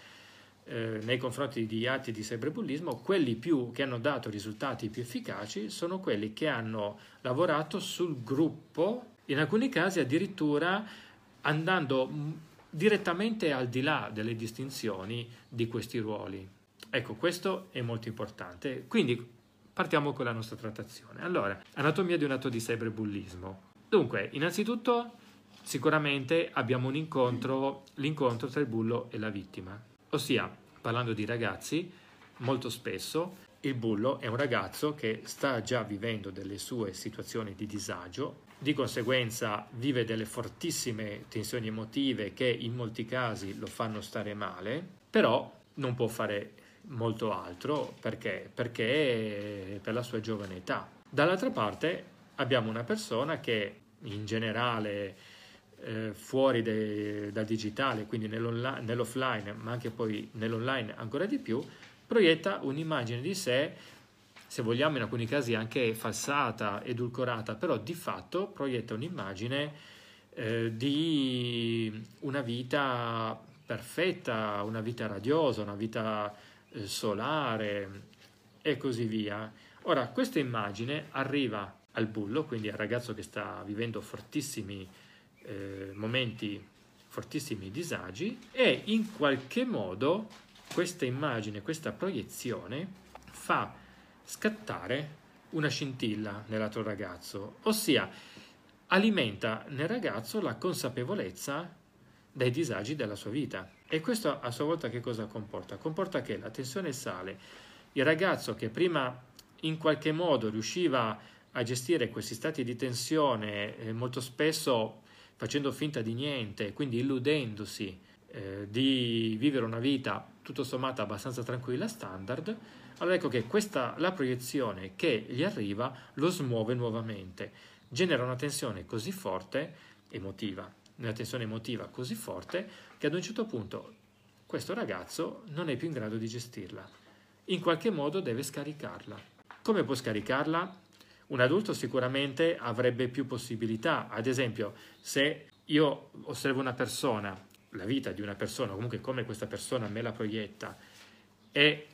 [SPEAKER 2] eh, nei confronti di atti di cyberbullismo, quelli più, che hanno dato risultati più efficaci sono quelli che hanno lavorato sul gruppo, in alcuni casi addirittura andando direttamente al di là delle distinzioni di questi ruoli. Ecco, questo è molto importante. Quindi partiamo con la nostra trattazione. Allora, anatomia di un atto di cyberbullismo. Dunque, innanzitutto, sicuramente abbiamo un incontro, l'incontro tra il bullo e la vittima. Ossia, parlando di ragazzi, molto spesso il bullo è un ragazzo che sta già vivendo delle sue situazioni di disagio, di conseguenza vive delle fortissime tensioni emotive che in molti casi lo fanno stare male, però non può fare molto altro perché? Perché per la sua giovane età. Dall'altra parte abbiamo una persona che in generale eh, fuori de, dal digitale, quindi nell'offline, ma anche poi nell'online ancora di più, proietta un'immagine di sé, se vogliamo in alcuni casi anche falsata, edulcorata, però di fatto proietta un'immagine eh, di una vita perfetta, una vita radiosa, una vita solare e così via. Ora, questa immagine arriva al bullo, quindi al ragazzo che sta vivendo fortissimi eh, momenti fortissimi disagi e in qualche modo questa immagine, questa proiezione fa scattare una scintilla nell'altro ragazzo, ossia alimenta nel ragazzo la consapevolezza dei disagi della sua vita. E questo a sua volta che cosa comporta? Comporta che la tensione sale, il ragazzo che prima in qualche modo riusciva a gestire questi stati di tensione eh, molto spesso facendo finta di niente, quindi illudendosi eh, di vivere una vita tutto sommato abbastanza tranquilla, standard, allora ecco che questa, la proiezione che gli arriva lo smuove nuovamente, genera una tensione così forte, emotiva, una tensione emotiva così forte, che ad un certo punto questo ragazzo non è più in grado di gestirla. In qualche modo deve scaricarla. Come può scaricarla? Un adulto sicuramente avrebbe più possibilità, ad esempio se io osservo una persona, la vita di una persona, comunque come questa persona me la proietta e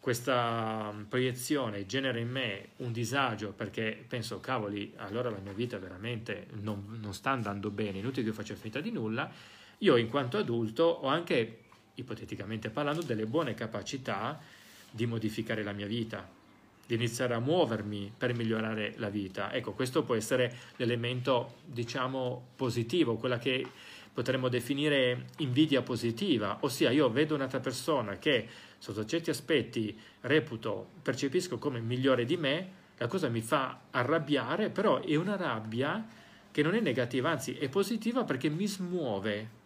[SPEAKER 2] questa proiezione genera in me un disagio perché penso, cavoli, allora la mia vita veramente non, non sta andando bene, inutile che io faccia finta di nulla, io in quanto adulto ho anche, ipoteticamente parlando, delle buone capacità di modificare la mia vita, di iniziare a muovermi per migliorare la vita. Ecco, questo può essere l'elemento, diciamo, positivo, quella che potremmo definire invidia positiva, ossia io vedo un'altra persona che sotto certi aspetti reputo, percepisco come migliore di me, la cosa mi fa arrabbiare, però è una rabbia che non è negativa, anzi è positiva perché mi smuove.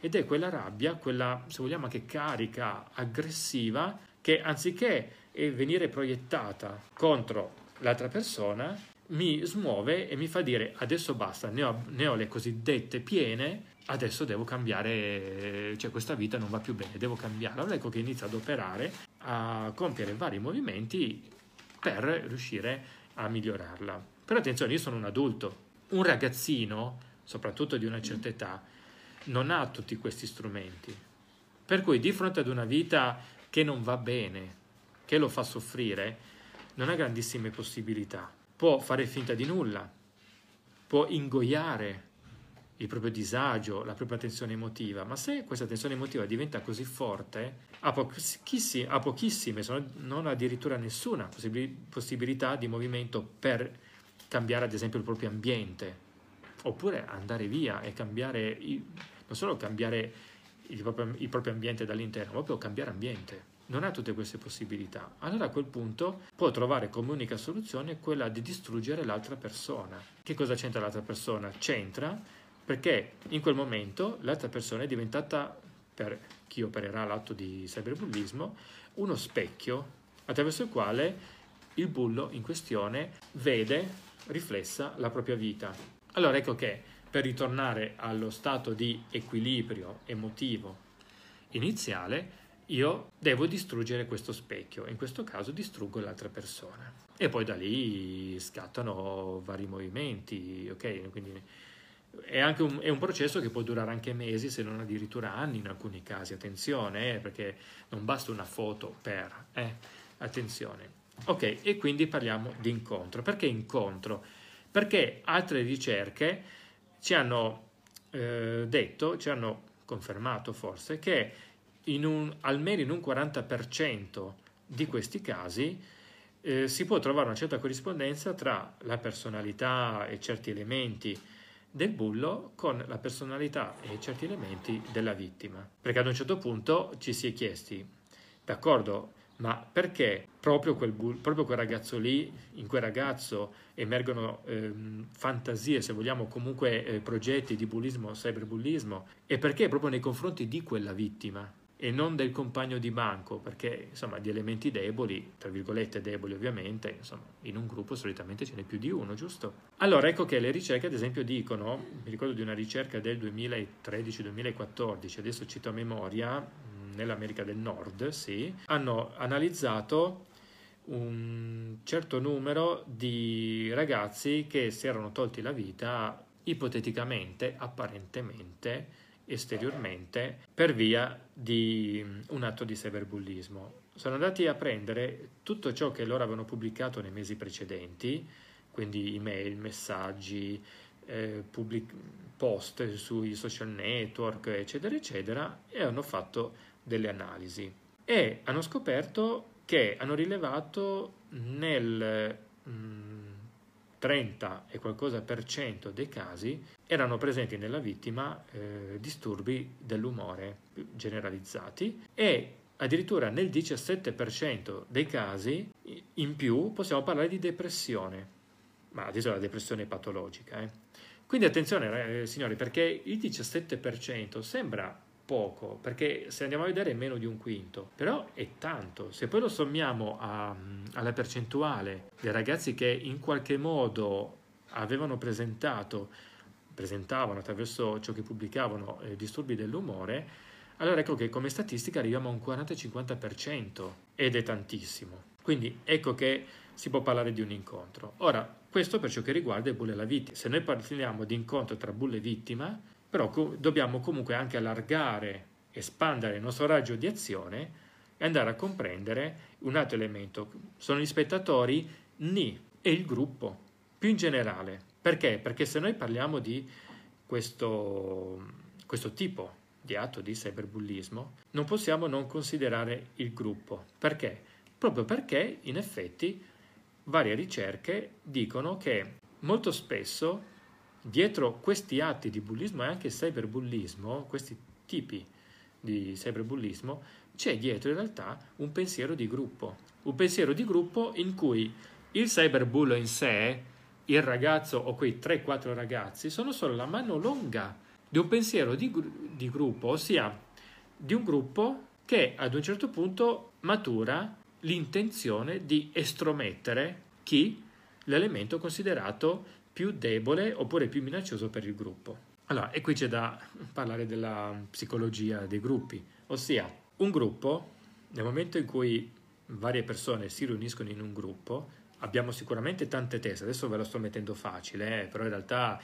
[SPEAKER 2] Ed è quella rabbia, quella, se vogliamo, anche carica, aggressiva, che anziché venire proiettata contro l'altra persona, mi smuove e mi fa dire adesso basta, ne ho, ne ho le cosiddette piene adesso devo cambiare, cioè questa vita non va più bene, devo cambiare. Allora ecco che inizia ad operare, a compiere vari movimenti per riuscire a migliorarla. Però attenzione, io sono un adulto, un ragazzino, soprattutto di una certa età, non ha tutti questi strumenti. Per cui di fronte ad una vita che non va bene, che lo fa soffrire, non ha grandissime possibilità. Può fare finta di nulla, può ingoiare il proprio disagio, la propria tensione emotiva, ma se questa tensione emotiva diventa così forte, ha, pochissime, ha pochissime non addirittura nessuna possibilità di movimento per cambiare ad esempio il proprio ambiente, oppure andare via e cambiare, non solo cambiare il proprio, il proprio ambiente dall'interno, ma proprio cambiare ambiente non ha tutte queste possibilità, allora a quel punto può trovare come unica soluzione quella di distruggere l'altra persona. Che cosa c'entra l'altra persona? C'entra perché in quel momento l'altra persona è diventata, per chi opererà l'atto di cyberbullismo, uno specchio attraverso il quale il bullo in questione vede riflessa la propria vita. Allora ecco che per ritornare allo stato di equilibrio emotivo iniziale, io devo distruggere questo specchio, in questo caso distruggo l'altra persona. E poi da lì scattano vari movimenti, ok? Quindi è, anche un, è un, processo che può durare anche mesi, se non addirittura anni in alcuni casi. Attenzione, eh, perché non basta una foto per. Eh, attenzione. Ok, e quindi parliamo di incontro. Perché incontro? Perché altre ricerche ci hanno eh, detto, ci hanno confermato forse, che in un, almeno in un 40% di questi casi eh, si può trovare una certa corrispondenza tra la personalità e certi elementi del bullo con la personalità e certi elementi della vittima. Perché ad un certo punto ci si è chiesti, d'accordo, ma perché proprio quel, bull, proprio quel ragazzo lì, in quel ragazzo emergono ehm, fantasie, se vogliamo comunque eh, progetti di bullismo, cyberbullismo, e perché proprio nei confronti di quella vittima? E non del compagno di banco, perché insomma di elementi deboli, tra virgolette deboli ovviamente, insomma in un gruppo solitamente ce n'è più di uno, giusto? Allora ecco che le ricerche ad esempio dicono, mi ricordo di una ricerca del 2013-2014, adesso cito a memoria, nell'America del Nord, sì, hanno analizzato un certo numero di ragazzi che si erano tolti la vita ipoteticamente, apparentemente, esteriormente per via di mm, un atto di cyberbullismo. Sono andati a prendere tutto ciò che loro avevano pubblicato nei mesi precedenti, quindi email, messaggi, eh, public- post sui social network, eccetera, eccetera, e hanno fatto delle analisi. E hanno scoperto che hanno rilevato nel mh, mm, 30 e qualcosa per cento dei casi erano presenti nella vittima eh, disturbi dell'umore generalizzati e addirittura nel 17% dei casi in più possiamo parlare di depressione, ma adesso la depressione patologica. Eh. Quindi attenzione eh, signori perché il 17% sembra poco, perché se andiamo a vedere è meno di un quinto, però è tanto. Se poi lo sommiamo a, alla percentuale dei ragazzi che in qualche modo avevano presentato, presentavano attraverso ciò che pubblicavano eh, disturbi dell'umore, allora ecco che come statistica arriviamo a un 40-50% ed è tantissimo. Quindi ecco che si può parlare di un incontro. Ora, questo per ciò che riguarda il bulle alla vittima. Se noi parliamo di incontro tra bulle e vittima, però dobbiamo comunque anche allargare, espandere il nostro raggio di azione e andare a comprendere un altro elemento. Sono gli spettatori ni e il gruppo, più in generale. Perché? Perché se noi parliamo di questo, questo tipo di atto di cyberbullismo, non possiamo non considerare il gruppo. Perché? Proprio perché in effetti varie ricerche dicono che molto spesso dietro questi atti di bullismo e anche cyberbullismo, questi tipi di cyberbullismo, c'è dietro in realtà un pensiero di gruppo. Un pensiero di gruppo in cui il cyberbullo in sé, il ragazzo o quei 3-4 ragazzi, sono solo la mano lunga di un pensiero di, di gruppo, ossia di un gruppo che ad un certo punto matura l'intenzione di estromettere chi l'elemento considerato più debole oppure più minaccioso per il gruppo. Allora, e qui c'è da parlare della psicologia dei gruppi, ossia un gruppo, nel momento in cui varie persone si riuniscono in un gruppo, abbiamo sicuramente tante teste, adesso ve lo sto mettendo facile, eh, però in realtà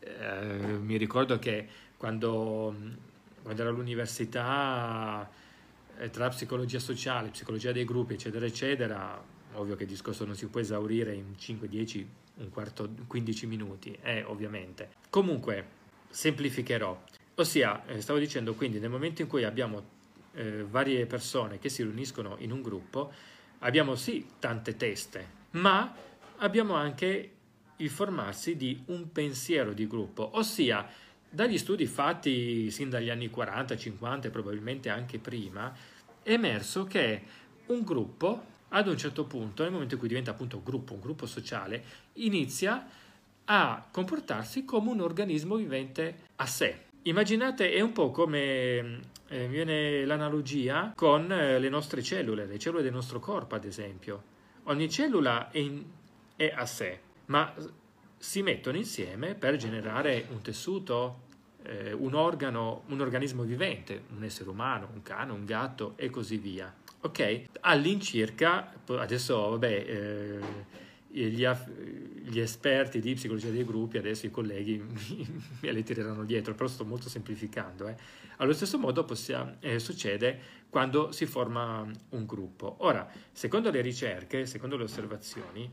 [SPEAKER 2] eh, mi ricordo che quando, quando ero all'università eh, tra psicologia sociale, psicologia dei gruppi, eccetera, eccetera, ovvio che il discorso non si può esaurire in 5, 10, un quarto, 15 minuti, eh, ovviamente. Comunque, semplificherò. Ossia, eh, stavo dicendo quindi nel momento in cui abbiamo eh, varie persone che si riuniscono in un gruppo, abbiamo sì tante teste, ma abbiamo anche il formarsi di un pensiero di gruppo, ossia dagli studi fatti sin dagli anni 40, 50 e probabilmente anche prima, è emerso che un gruppo ad un certo punto, nel momento in cui diventa appunto gruppo, un gruppo sociale, inizia a comportarsi come un organismo vivente a sé. Immaginate, è un po' come eh, viene l'analogia con eh, le nostre cellule, le cellule del nostro corpo, ad esempio. Ogni cellula è, in, è a sé, ma si mettono insieme per generare un tessuto, eh, un organo, un organismo vivente, un essere umano, un cane, un gatto e così via. Ok? All'incirca, adesso vabbè, eh, gli, gli, esperti di psicologia dei gruppi, adesso i colleghi mi, (laughs) me li tireranno dietro, però sto molto semplificando. Eh. Allo stesso modo possiamo, eh, succede quando si forma un gruppo. Ora, secondo le ricerche, secondo le osservazioni,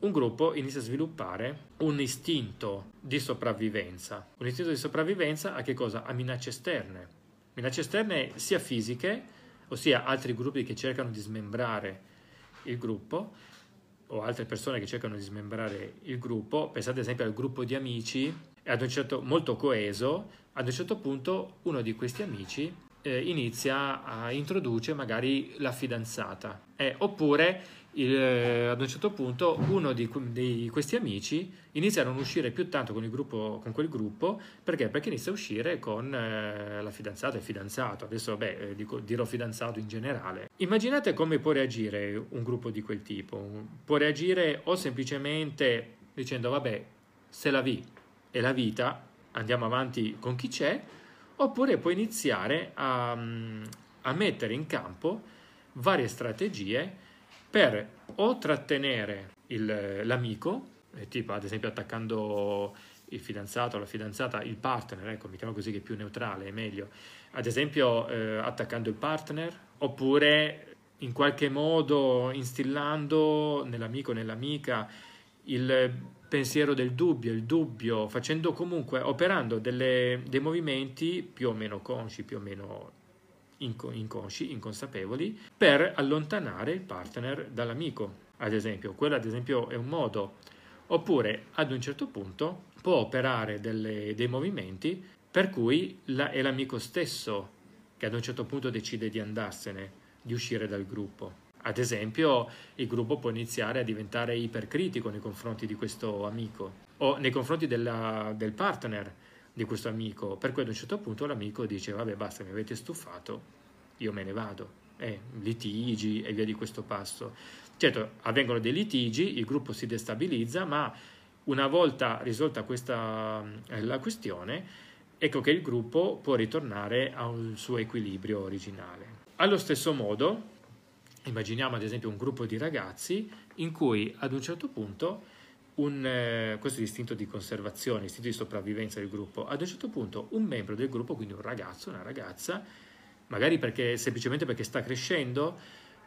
[SPEAKER 2] un gruppo inizia a sviluppare un istinto di sopravvivenza. Un istinto di sopravvivenza a che cosa? A minacce esterne. Minacce esterne sia fisiche, ossia altri gruppi che cercano di smembrare il gruppo o altre persone che cercano di smembrare il gruppo, pensate ad esempio al gruppo di amici, ad un certo, molto coeso, ad un certo punto uno di questi amici eh, inizia a introdurre magari la fidanzata, eh, oppure il, eh, ad un certo punto uno di, di, questi amici inizia a non uscire più tanto con, gruppo, con quel gruppo perché? perché? inizia a uscire con eh, la fidanzata e il fidanzato. Adesso vabbè, eh, dico, dirò fidanzato in generale. Immaginate come può reagire un gruppo di quel tipo. Può reagire o semplicemente dicendo vabbè, se la vi è la vita, andiamo avanti con chi c'è, oppure può iniziare a, a mettere in campo varie strategie per o trattenere il, l'amico, eh, tipo ad esempio attaccando il fidanzato o la fidanzata, il partner, ecco, mettiamo così che è più neutrale, è meglio, ad esempio eh, attaccando il partner, oppure in qualche modo instillando nell'amico o nell'amica il pensiero del dubbio, il dubbio, facendo comunque, operando delle, dei movimenti più o meno consci, più o meno inconsci, inconsapevoli, per allontanare il partner dall'amico, ad esempio. Quello ad esempio è un modo. Oppure ad un certo punto può operare delle, dei movimenti per cui la, è l'amico stesso che ad un certo punto decide di andarsene, di uscire dal gruppo. Ad esempio, il gruppo può iniziare a diventare ipercritico nei confronti di questo amico o nei confronti della, del partner di questo amico, per cui ad un certo punto l'amico dice vabbè basta, mi avete stufato, io me ne vado, eh, litigi e via di questo passo. Certo, avvengono dei litigi, il gruppo si destabilizza, ma una volta risolta questa eh, la questione, ecco che il gruppo può ritornare al suo equilibrio originale. Allo stesso modo, immaginiamo ad esempio un gruppo di ragazzi in cui ad un certo punto un, eh, questo istinto di conservazione, istinto di sopravvivenza del gruppo. Ad un certo punto un membro del gruppo, quindi un ragazzo, una ragazza, magari perché, semplicemente perché sta crescendo,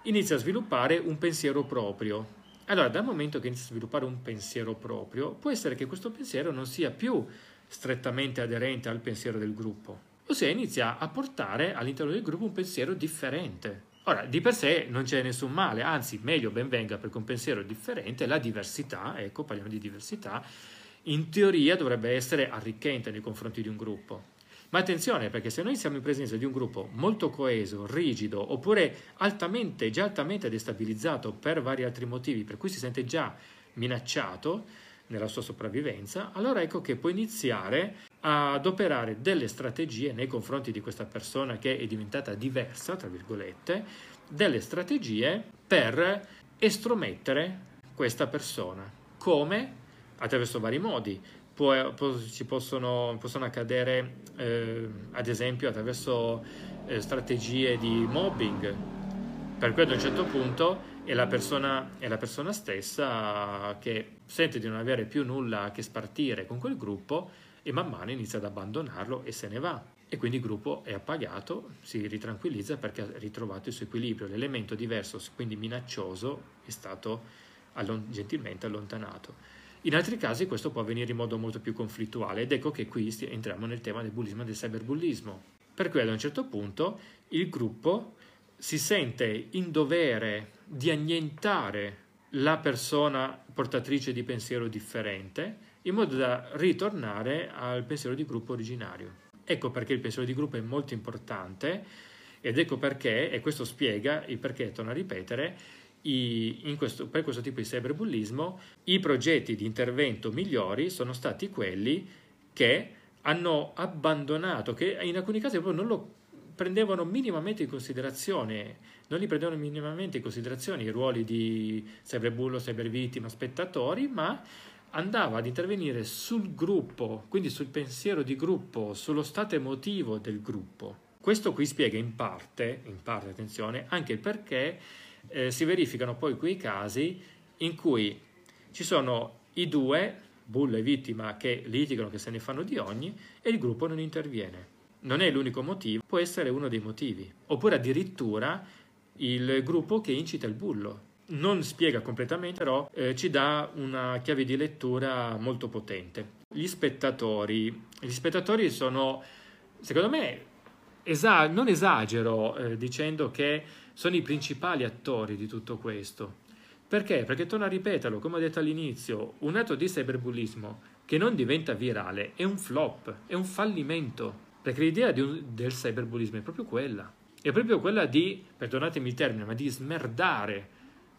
[SPEAKER 2] inizia a sviluppare un pensiero proprio. Allora, dal momento che inizia a sviluppare un pensiero proprio, può essere che questo pensiero non sia più strettamente aderente al pensiero del gruppo, ossia inizia a portare all'interno del gruppo un pensiero differente. Ora, di per sé non c'è nessun male, anzi, meglio ben venga perché un pensiero differente, la diversità, ecco, parliamo di diversità, in teoria dovrebbe essere arricchente nei confronti di un gruppo. Ma attenzione, perché se noi siamo in presenza di un gruppo molto coeso, rigido, oppure altamente, già altamente destabilizzato per vari altri motivi, per cui si sente già minacciato nella sua sopravvivenza, allora ecco che può iniziare ad operare delle strategie nei confronti di questa persona che è diventata diversa, tra virgolette, delle strategie per estromettere questa persona. Come? Attraverso vari modi. può, può, ci possono, possono accadere eh, ad esempio attraverso eh, strategie di mobbing, per cui ad un certo punto è la, persona, è la persona stessa che sente di non avere più nulla che spartire con quel gruppo e man mano inizia ad abbandonarlo e se ne va. E quindi il gruppo è appagato, si ritranquillizza perché ha ritrovato il suo equilibrio. L'elemento diverso, quindi minaccioso, è stato allon- gentilmente allontanato. In altri casi questo può avvenire in modo molto più conflittuale ed ecco che qui entriamo nel tema del bullismo e del cyberbullismo. Per cui ad un certo punto il gruppo si sente in dovere di annientare la persona portatrice di pensiero differente in modo da ritornare al pensiero di gruppo originario. Ecco perché il pensiero di gruppo è molto importante ed ecco perché, e questo spiega il perché, torno a ripetere, i, questo, per questo tipo di cyberbullismo i progetti di intervento migliori sono stati quelli che hanno abbandonato, che in alcuni casi proprio non lo prendevano minimamente in considerazione, non li prendevano minimamente in considerazione i ruoli di cyberbullo, cybervittima, spettatori, ma andava ad intervenire sul gruppo, quindi sul pensiero di gruppo, sullo stato emotivo del gruppo. Questo qui spiega in parte, in parte attenzione, anche il perché eh, si verificano poi quei casi in cui ci sono i due, bullo e vittima, che litigano, che se ne fanno di ogni, e il gruppo non interviene. Non è l'unico motivo, può essere uno dei motivi. Oppure addirittura il gruppo che incita il bullo. Non spiega completamente, però eh, ci dà una chiave di lettura molto potente. Gli spettatori, gli spettatori sono, secondo me, esa- non esagero eh, dicendo che sono i principali attori di tutto questo. Perché? Perché torno a ripeterlo, come ho detto all'inizio, un atto di cyberbullismo che non diventa virale è un flop, è un fallimento. Perché l'idea un, del cyberbullismo è proprio quella. È proprio quella di, perdonatemi il termine, ma di smerdare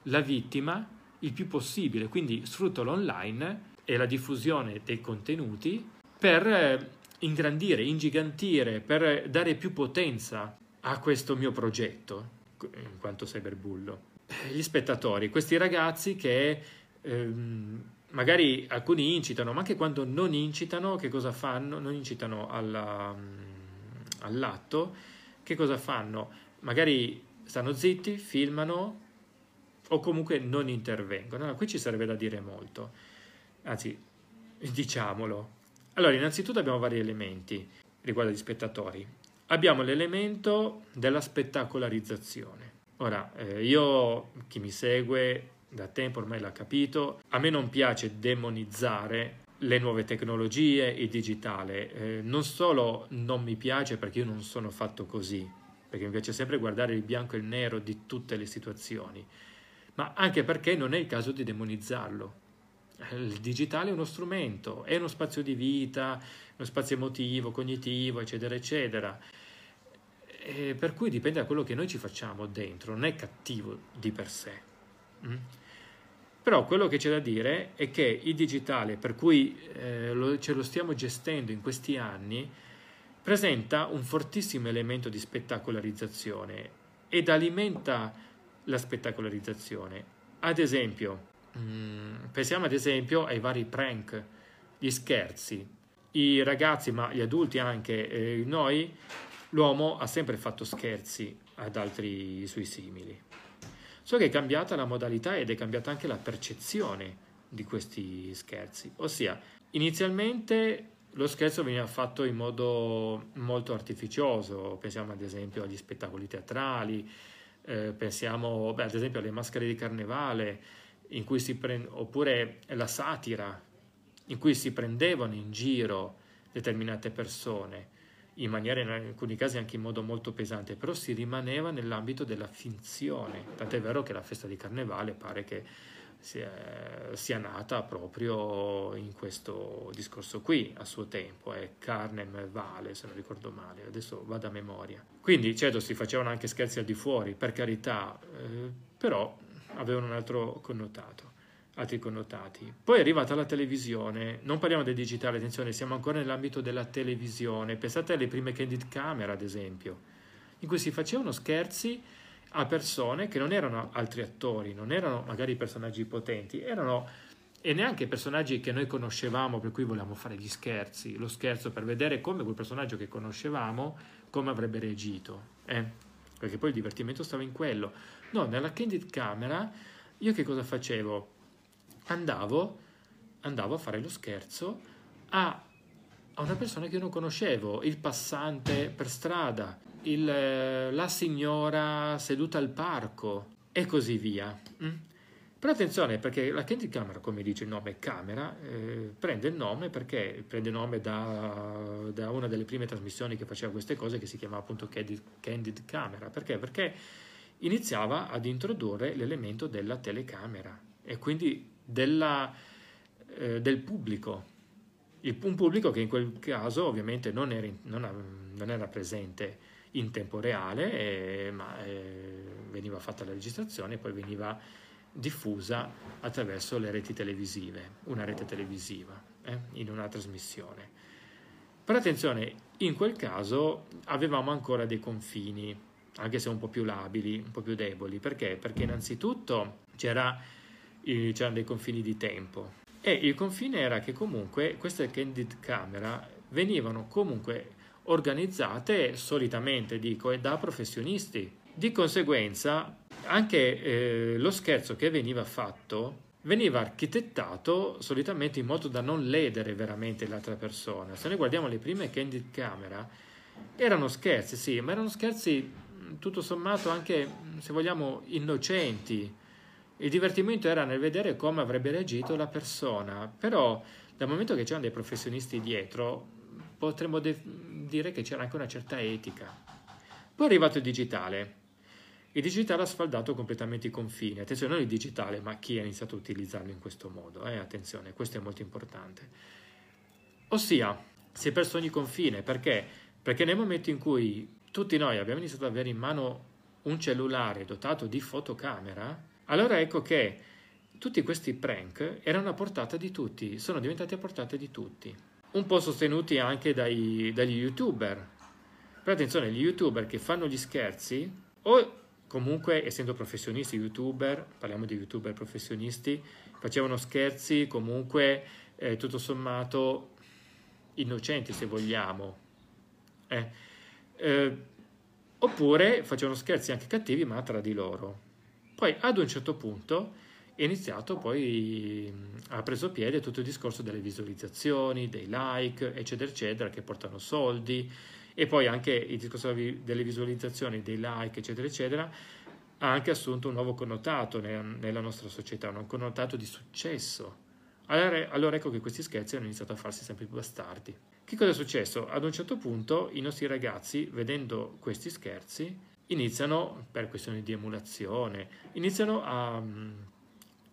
[SPEAKER 2] la vittima il più possibile. Quindi sfrutto l'online e la diffusione dei contenuti per eh, ingrandire, ingigantire, per dare più potenza a questo mio progetto in quanto cyberbullo. Gli spettatori, questi ragazzi che ehm, magari alcuni incitano, ma anche quando non incitano, che cosa fanno? Non incitano alla, all'atto, che cosa fanno? Magari stanno zitti, filmano o comunque non intervengono. Allora, qui ci sarebbe da dire molto, anzi, diciamolo. Allora, innanzitutto abbiamo vari elementi riguardo agli spettatori abbiamo l'elemento della spettacolarizzazione. Ora, eh, io, chi mi segue da tempo ormai l'ha capito, a me non piace demonizzare le nuove tecnologie, il digitale. Eh, non solo non mi piace perché io non sono fatto così, perché mi piace sempre guardare il bianco e il nero di tutte le situazioni, ma anche perché non è il caso di demonizzarlo. Il digitale è uno strumento, è uno spazio di vita, uno spazio emotivo, cognitivo, eccetera, eccetera. E per cui dipende da quello che noi ci facciamo dentro, non è cattivo di per sé. Mm? Però quello che c'è da dire è che il digitale, per cui eh, lo, ce lo stiamo gestendo in questi anni, presenta un fortissimo elemento di spettacolarizzazione ed alimenta la spettacolarizzazione. Ad esempio, mm, pensiamo ad esempio ai vari prank, gli scherzi. I ragazzi, ma gli adulti anche, eh, noi L'uomo ha sempre fatto scherzi ad altri suoi simili. So che è cambiata la modalità ed è cambiata anche la percezione di questi scherzi. Ossia, inizialmente lo scherzo veniva fatto in modo molto artificioso, pensiamo ad esempio agli spettacoli teatrali, eh, pensiamo beh, ad esempio alle maschere di carnevale, prend- oppure la satira, in cui si prendevano in giro determinate persone in maniera in alcuni casi anche in modo molto pesante, però si rimaneva nell'ambito della finzione, tant'è vero che la festa di carnevale pare che sia, sia nata proprio in questo discorso qui a suo tempo, è Carnem Vale se non ricordo male, adesso vado a memoria. Quindi certo si facevano anche scherzi al di fuori, per carità, eh, però avevano un altro connotato altri connotati. Poi è arrivata la televisione, non parliamo del digitale, attenzione, siamo ancora nell'ambito della televisione. Pensate alle prime candid camera, ad esempio, in cui si facevano scherzi a persone che non erano altri attori, non erano magari personaggi potenti, erano e neanche personaggi che noi conoscevamo, per cui volevamo fare gli scherzi, lo scherzo per vedere come quel personaggio che conoscevamo, come avrebbe reagito. Eh? Perché poi il divertimento stava in quello. No, nella Candid Camera io che cosa facevo? Andavo, andavo a fare lo scherzo a, a, una persona che io non conoscevo, il passante per strada, il, la signora seduta al parco e così via. Mm? Però attenzione perché la Candid Camera, come dice il nome Camera, eh, prende il nome perché prende il nome da, da, una delle prime trasmissioni che faceva queste cose che si chiamava appunto Candid, Candid Camera. Perché? Perché iniziava ad introdurre l'elemento della telecamera e quindi della, eh, del pubblico. Il, un pubblico che in quel caso ovviamente non era, non, non era presente in tempo reale, eh, ma eh, veniva fatta la registrazione e poi veniva diffusa attraverso le reti televisive, una rete televisiva, eh, in una trasmissione. Però attenzione, in quel caso avevamo ancora dei confini, anche se un po' più labili, un po' più deboli. Perché? Perché innanzitutto c'era, c'erano dei confini di tempo. E il confine era che comunque queste candid camera venivano comunque organizzate solitamente, dico, da professionisti. Di conseguenza anche eh, lo scherzo che veniva fatto veniva architettato solitamente in modo da non ledere veramente l'altra persona. Se noi guardiamo le prime candid camera, erano scherzi, sì, ma erano scherzi tutto sommato anche, se vogliamo, innocenti. Il divertimento era nel vedere come avrebbe reagito la persona, però dal momento che c'erano dei professionisti dietro, potremmo de- dire che c'era anche una certa etica. Poi è arrivato il digitale il digitale ha sfaldato completamente i confini. Attenzione, non il digitale, ma chi ha iniziato a utilizzarlo in questo modo. Eh? Attenzione, questo è molto importante. Ossia, si è perso ogni confine. Perché? Perché nel momento in cui tutti noi abbiamo iniziato ad avere in mano un cellulare dotato di fotocamera, allora ecco che tutti questi prank erano a portata di tutti, sono diventati a portata di tutti. Un po' sostenuti anche dai, dagli youtuber. Però attenzione, gli youtuber che fanno gli scherzi o Comunque, essendo professionisti youtuber, parliamo di youtuber professionisti, facevano scherzi comunque eh, tutto sommato innocenti se vogliamo. Eh. Eh, oppure facevano scherzi anche cattivi ma tra di loro. Poi ad un certo punto è iniziato poi, ha preso piede tutto il discorso delle visualizzazioni, dei like, eccetera, eccetera, che portano soldi, e poi anche il discorso delle visualizzazioni, dei like, eccetera, eccetera, ha anche assunto un nuovo connotato nella nostra società, un connotato di successo. Allora, allora ecco che questi scherzi hanno iniziato a farsi sempre più bastardi. Che cosa è successo? Ad un certo punto i nostri ragazzi, vedendo questi scherzi, iniziano, per questioni di emulazione, iniziano a,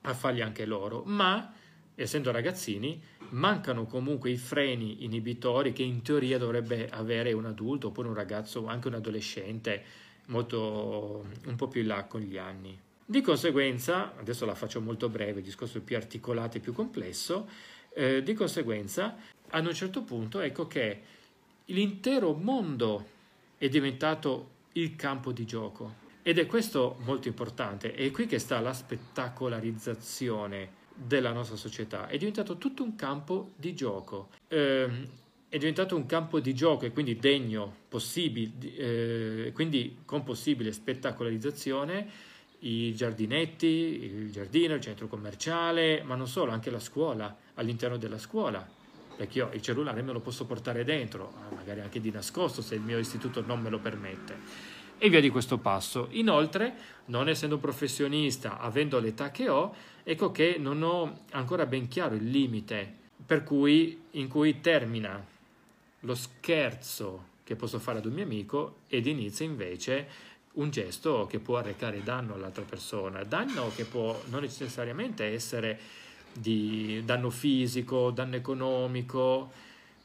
[SPEAKER 2] a farli anche loro, ma essendo ragazzini, mancano comunque i freni inibitori che in teoria dovrebbe avere un adulto oppure un ragazzo, anche un adolescente, molto, un po' più in là con gli anni. Di conseguenza, adesso la faccio molto breve, il discorso è più articolato e più complesso, eh, di conseguenza, ad un certo punto ecco che l'intero mondo è diventato il campo di gioco. Ed è questo molto importante, è qui che sta la spettacolarizzazione della nostra società, è diventato tutto un campo di gioco. Eh, è diventato un campo di gioco e quindi degno, possibile, eh, quindi con possibile spettacolarizzazione, i giardinetti, il giardino, il centro commerciale, ma non solo, anche la scuola, all'interno della scuola, perché io il cellulare me lo posso portare dentro, magari anche di nascosto se il mio istituto non me lo permette e via di questo passo. Inoltre, non essendo professionista, avendo l'età che ho, ecco che non ho ancora ben chiaro il limite per cui, in cui termina lo scherzo che posso fare ad un mio amico ed inizia invece un gesto che può arrecare danno all'altra persona, danno che può non necessariamente essere di danno fisico, danno economico,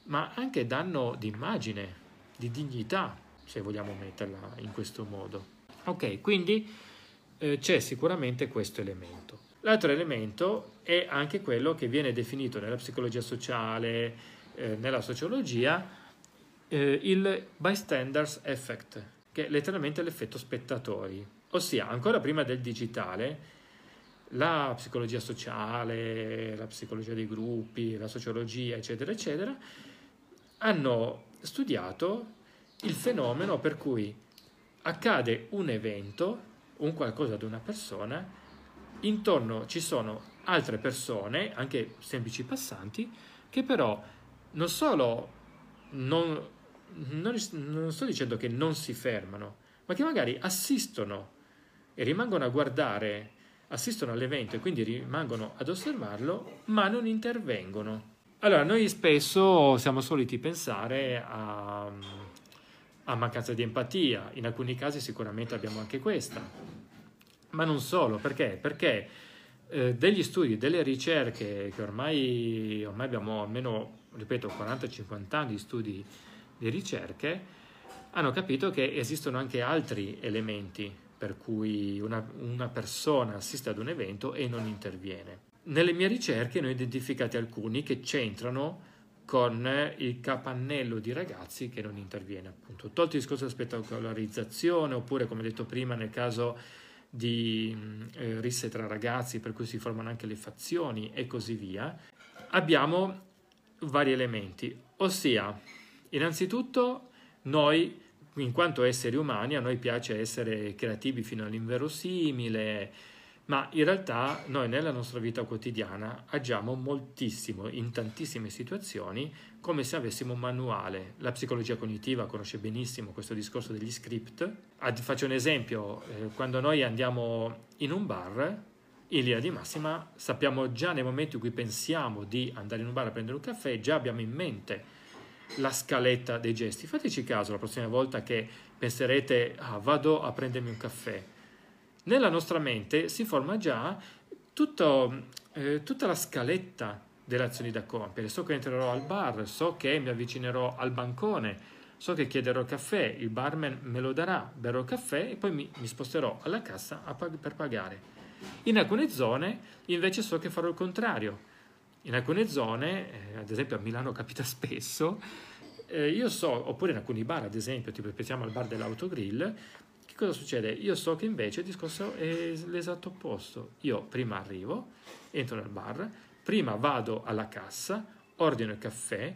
[SPEAKER 2] ma anche danno di immagine, di dignità se vogliamo metterla in questo modo. Ok, quindi eh, c'è sicuramente questo elemento. L'altro elemento è anche quello che viene definito nella psicologia sociale, eh, nella sociologia, eh, il bystanders effect, che è letteralmente l'effetto spettatori. Ossia, ancora prima del digitale, la psicologia sociale, la psicologia dei gruppi, la sociologia, eccetera, eccetera, hanno studiato il fenomeno per cui accade un evento, un qualcosa ad una persona, intorno ci sono altre persone, anche semplici passanti, che però non solo non, non, non sto dicendo che non si fermano, ma che magari assistono e rimangono a guardare, assistono all'evento e quindi rimangono ad osservarlo, ma non intervengono. Allora, noi spesso siamo soliti pensare a, a mancanza di empatia, in alcuni casi sicuramente abbiamo anche questa, ma non solo, perché? Perché eh, degli studi, delle ricerche che ormai, ormai abbiamo almeno, ripeto, 40-50 anni di studi di ricerche, hanno capito che esistono anche altri elementi per cui una, una persona assiste ad un evento e non interviene. Nelle mie ricerche ne ho identificati alcuni che c'entrano con il capannello di ragazzi che non interviene, appunto. Tolto il discorso della spettacolarizzazione, oppure come detto prima nel caso di eh, risse tra ragazzi, per cui si formano anche le fazioni e così via, abbiamo vari elementi, ossia, innanzitutto noi in quanto esseri umani a noi piace essere creativi fino all'inverosimile, ma in realtà noi nella nostra vita quotidiana agiamo moltissimo in tantissime situazioni come se avessimo un manuale. La psicologia cognitiva conosce benissimo questo discorso degli script. Faccio un esempio, eh, quando noi andiamo in un bar, in linea di massima sappiamo già nel momento in cui pensiamo di andare in un bar a prendere un caffè, già abbiamo in mente la scaletta dei gesti. Fateci caso la prossima volta che penserete ah, vado a prendermi un caffè. Nella nostra mente si forma già tutto, eh, tutta la scaletta delle azioni da compiere. So che entrerò al bar, so che mi avvicinerò al bancone, so che chiederò caffè, il barman me lo darà, berrò caffè e poi mi, mi sposterò alla cassa pag- per pagare. In alcune zone invece so che farò il contrario in alcune zone, eh, ad esempio a Milano capita (laughs) spesso, eh, io so, oppure in alcuni bar, ad esempio, tipo pensiamo al bar dell'autogrill, che cosa succede? Io so che invece il discorso è l'esatto opposto. Io prima arrivo, entro nel bar, prima vado alla cassa, ordino il caffè,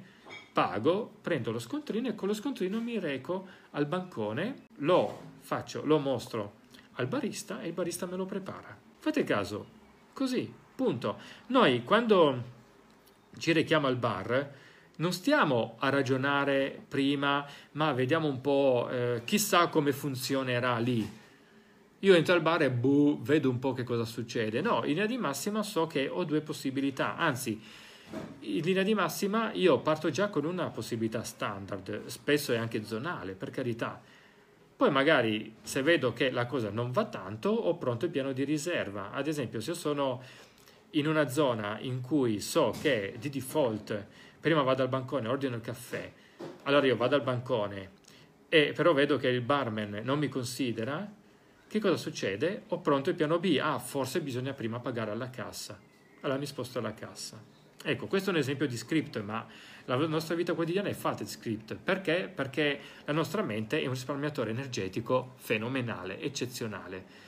[SPEAKER 2] pago, prendo lo scontrino e con lo scontrino mi reco al bancone, lo faccio, lo mostro al barista e il barista me lo prepara. Fate caso, così, punto. Noi quando ci richiama al bar, non stiamo a ragionare prima, ma vediamo un po', eh, chissà come funzionerà lì. Io entro al bar e buh, vedo un po' che cosa succede. No, in linea di massima so che ho due possibilità, anzi, in linea di massima io parto già con una possibilità standard, spesso è anche zonale, per carità. Poi magari se vedo che la cosa non va tanto, ho pronto il piano di riserva. Ad esempio, se sono in una zona in cui so che di default prima vado al bancone, ordino il caffè, allora io vado al bancone e però vedo che il barman non mi considera, che cosa succede? Ho pronto il piano B, ah forse bisogna prima pagare alla cassa, allora mi sposto alla cassa. Ecco, questo è un esempio di script, ma la nostra vita quotidiana è fatta di script. Perché? Perché la nostra mente è un risparmiatore energetico fenomenale, eccezionale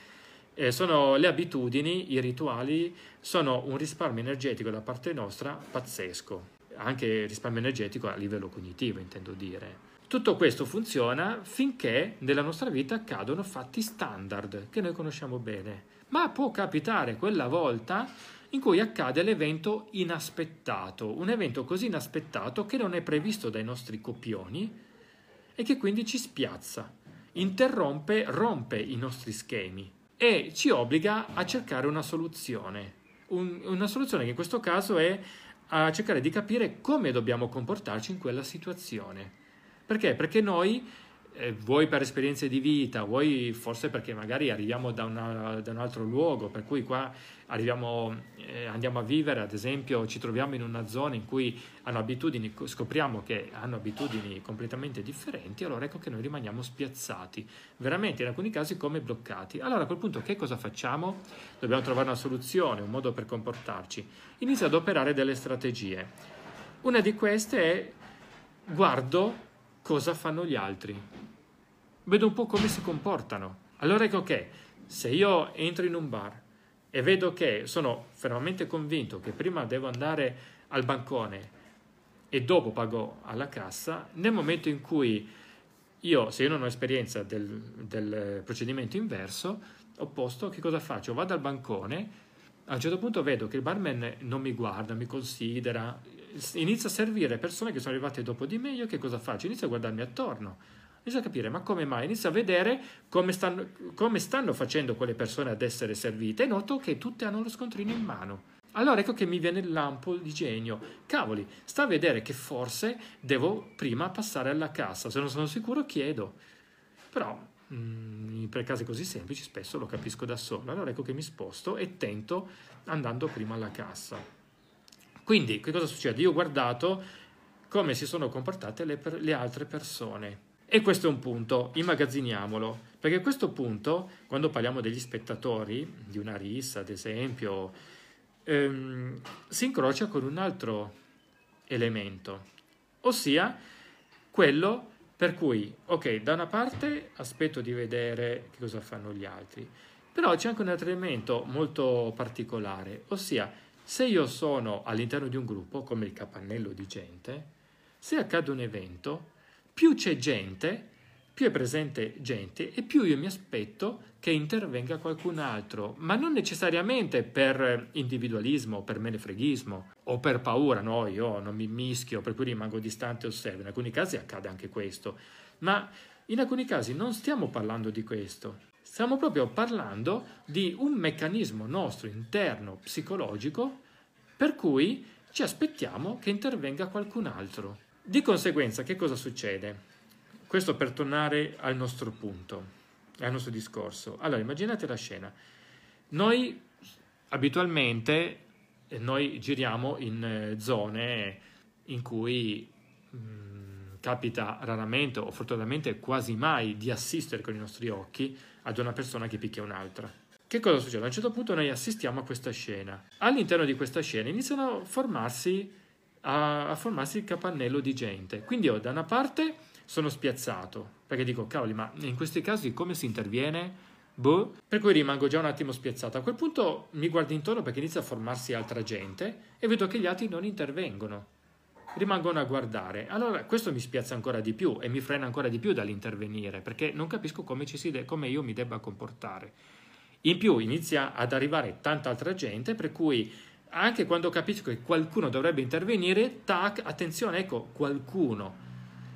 [SPEAKER 2] eh, sono le abitudini, i rituali, sono un risparmio energetico da parte nostra pazzesco, anche risparmio energetico a livello cognitivo, intendo dire. Tutto questo funziona finché nella nostra vita accadono fatti standard che noi conosciamo bene, ma può capitare quella volta in cui accade l'evento inaspettato, un evento così inaspettato che non è previsto dai nostri copioni e che quindi ci spiazza, interrompe, rompe i nostri schemi e ci obbliga a cercare una soluzione. Un, una soluzione che in questo caso è a cercare di capire come dobbiamo comportarci in quella situazione. Perché? Perché noi eh, vuoi per esperienze di vita, vuoi forse perché magari arriviamo da, una, da un altro luogo, per cui qua arriviamo, eh, andiamo a vivere, ad esempio ci troviamo in una zona in cui hanno abitudini, scopriamo che hanno abitudini completamente differenti, allora ecco che noi rimaniamo spiazzati, veramente in alcuni casi come bloccati. Allora a quel punto che cosa facciamo? Dobbiamo trovare una soluzione, un modo per comportarci. Inizia ad operare delle strategie. Una di queste è guardo cosa fanno gli altri. Vedo un po' come si comportano. Allora ecco che se io entro in un bar, e vedo che sono fermamente convinto che prima devo andare al bancone e dopo pago alla cassa, nel momento in cui io, se io non ho esperienza del, del procedimento inverso, opposto, che cosa faccio? Vado al bancone, a un certo punto vedo che il barman non mi guarda, mi considera, inizia a servire persone che sono arrivate dopo di me, io che cosa faccio? Inizio a guardarmi attorno, inizio a capire ma come mai, inizio a vedere come stanno, come stanno facendo quelle persone ad essere servite e noto che tutte hanno lo scontrino in mano. Allora ecco che mi viene il lampo di genio. Cavoli, sta a vedere che forse devo prima passare alla cassa, se non sono sicuro chiedo. Però Mm, per casi così semplici spesso lo capisco da solo. Allora ecco che mi sposto e tento andando prima alla cassa. Quindi che cosa succede? Io ho guardato come si sono comportate le, le altre persone. E questo è un punto, immagazziniamolo, perché a questo punto, quando parliamo degli spettatori, di una rissa ad esempio, ehm, si incrocia con un altro elemento, ossia quello per cui, ok, da una parte aspetto di vedere che cosa fanno gli altri, però c'è anche un altro elemento molto particolare, ossia se io sono all'interno di un gruppo, come il capannello di gente, se accade un evento, più c'è gente, più è presente gente e più io mi aspetto che intervenga qualcun altro, ma non necessariamente per individualismo, per menefreghismo o per paura, no, io non mi mischio, per cui rimango distante e osservo. In alcuni casi accade anche questo, ma in alcuni casi non stiamo parlando di questo. Stiamo proprio parlando di un meccanismo nostro interno psicologico per cui ci aspettiamo che intervenga qualcun altro. Di conseguenza, che cosa succede? Questo per tornare al nostro punto, al nostro discorso. Allora, immaginate la scena. Noi abitualmente noi giriamo in eh, zone in cui mh, mm, capita raramente o fortunatamente quasi mai di assistere con i nostri occhi ad una persona che picchia un'altra. Che cosa succede? A un certo punto noi assistiamo a questa scena. All'interno di questa scena iniziano a formarsi, a, a formarsi il capannello di gente. Quindi io da una parte sono spiazzato, perché dico, cavoli, ma in questi casi come si interviene? Boh. Per cui rimango già un attimo spiazzato. A quel punto mi guardo intorno perché inizia a formarsi altra gente e vedo che gli altri non intervengono. Rimangono a guardare. Allora questo mi spiazza ancora di più e mi frena ancora di più dall'intervenire perché non capisco come, de- come io mi debba comportare. In più inizia ad arrivare tanta altra gente per cui anche quando capisco che qualcuno dovrebbe intervenire, tac, attenzione, ecco, qualcuno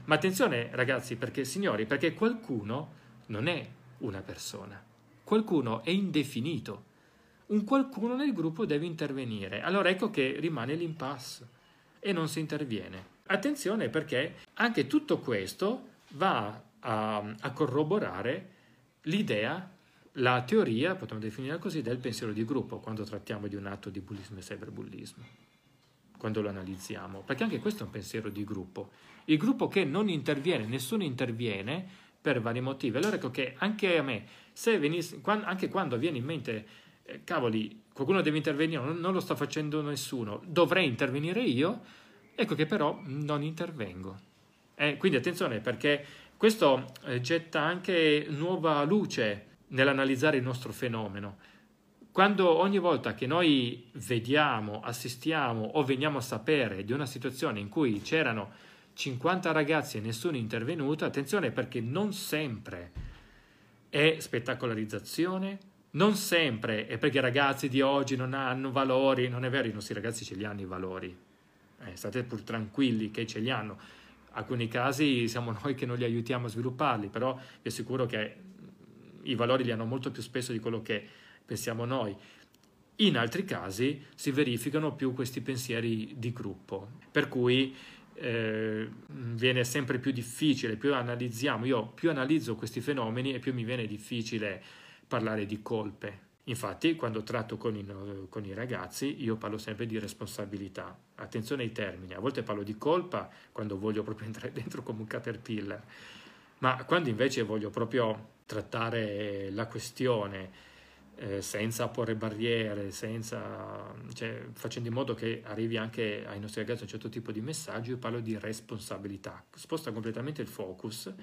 [SPEAKER 2] ma attenzione ragazzi, perché signori, perché qualcuno non è una persona, qualcuno è indefinito. Un qualcuno nel gruppo deve intervenire. Allora ecco che rimane l'impasse e non si interviene. Attenzione perché anche tutto questo va a, a corroborare l'idea, la teoria, potremmo definirla così, del pensiero di gruppo quando trattiamo di un atto di bullismo e cyberbullismo quando lo analizziamo, perché anche questo è un pensiero di gruppo. Il gruppo che non interviene, nessuno interviene per vari motivi. Allora ecco che anche a me, se venisse, anche quando viene in mente, eh, cavoli, qualcuno deve intervenire, non, non, lo sta facendo nessuno, dovrei intervenire io, ecco che però non intervengo. Eh, quindi attenzione perché questo eh, getta anche nuova luce nell'analizzare il nostro fenomeno quando ogni volta che noi vediamo, assistiamo o veniamo a sapere di una situazione in cui c'erano 50 ragazzi e nessuno è intervenuto, attenzione perché non sempre è spettacolarizzazione, non sempre è perché i ragazzi di oggi non hanno valori, non è vero, i nostri ragazzi ce li hanno i valori, eh, state pur tranquilli che ce li hanno. Alcuni casi siamo (laughs) noi che non li aiutiamo a svilupparli, però vi assicuro che i valori li hanno molto più spesso di quello che pensiamo noi. In altri casi si verificano più questi pensieri di gruppo, per cui eh, viene sempre più difficile, più analizziamo, io più analizzo questi fenomeni e più mi viene difficile parlare di colpe. Infatti, quando tratto con i, con i, ragazzi, io parlo sempre di responsabilità. Attenzione ai termini, a volte parlo di colpa quando voglio proprio entrare (laughs) dentro come un caterpillar, ma quando invece voglio proprio trattare la questione eh, senza porre barriere, senza, cioè, facendo in modo che arrivi anche ai nostri ragazzi un certo tipo di messaggio, io parlo di responsabilità, sposta completamente il focus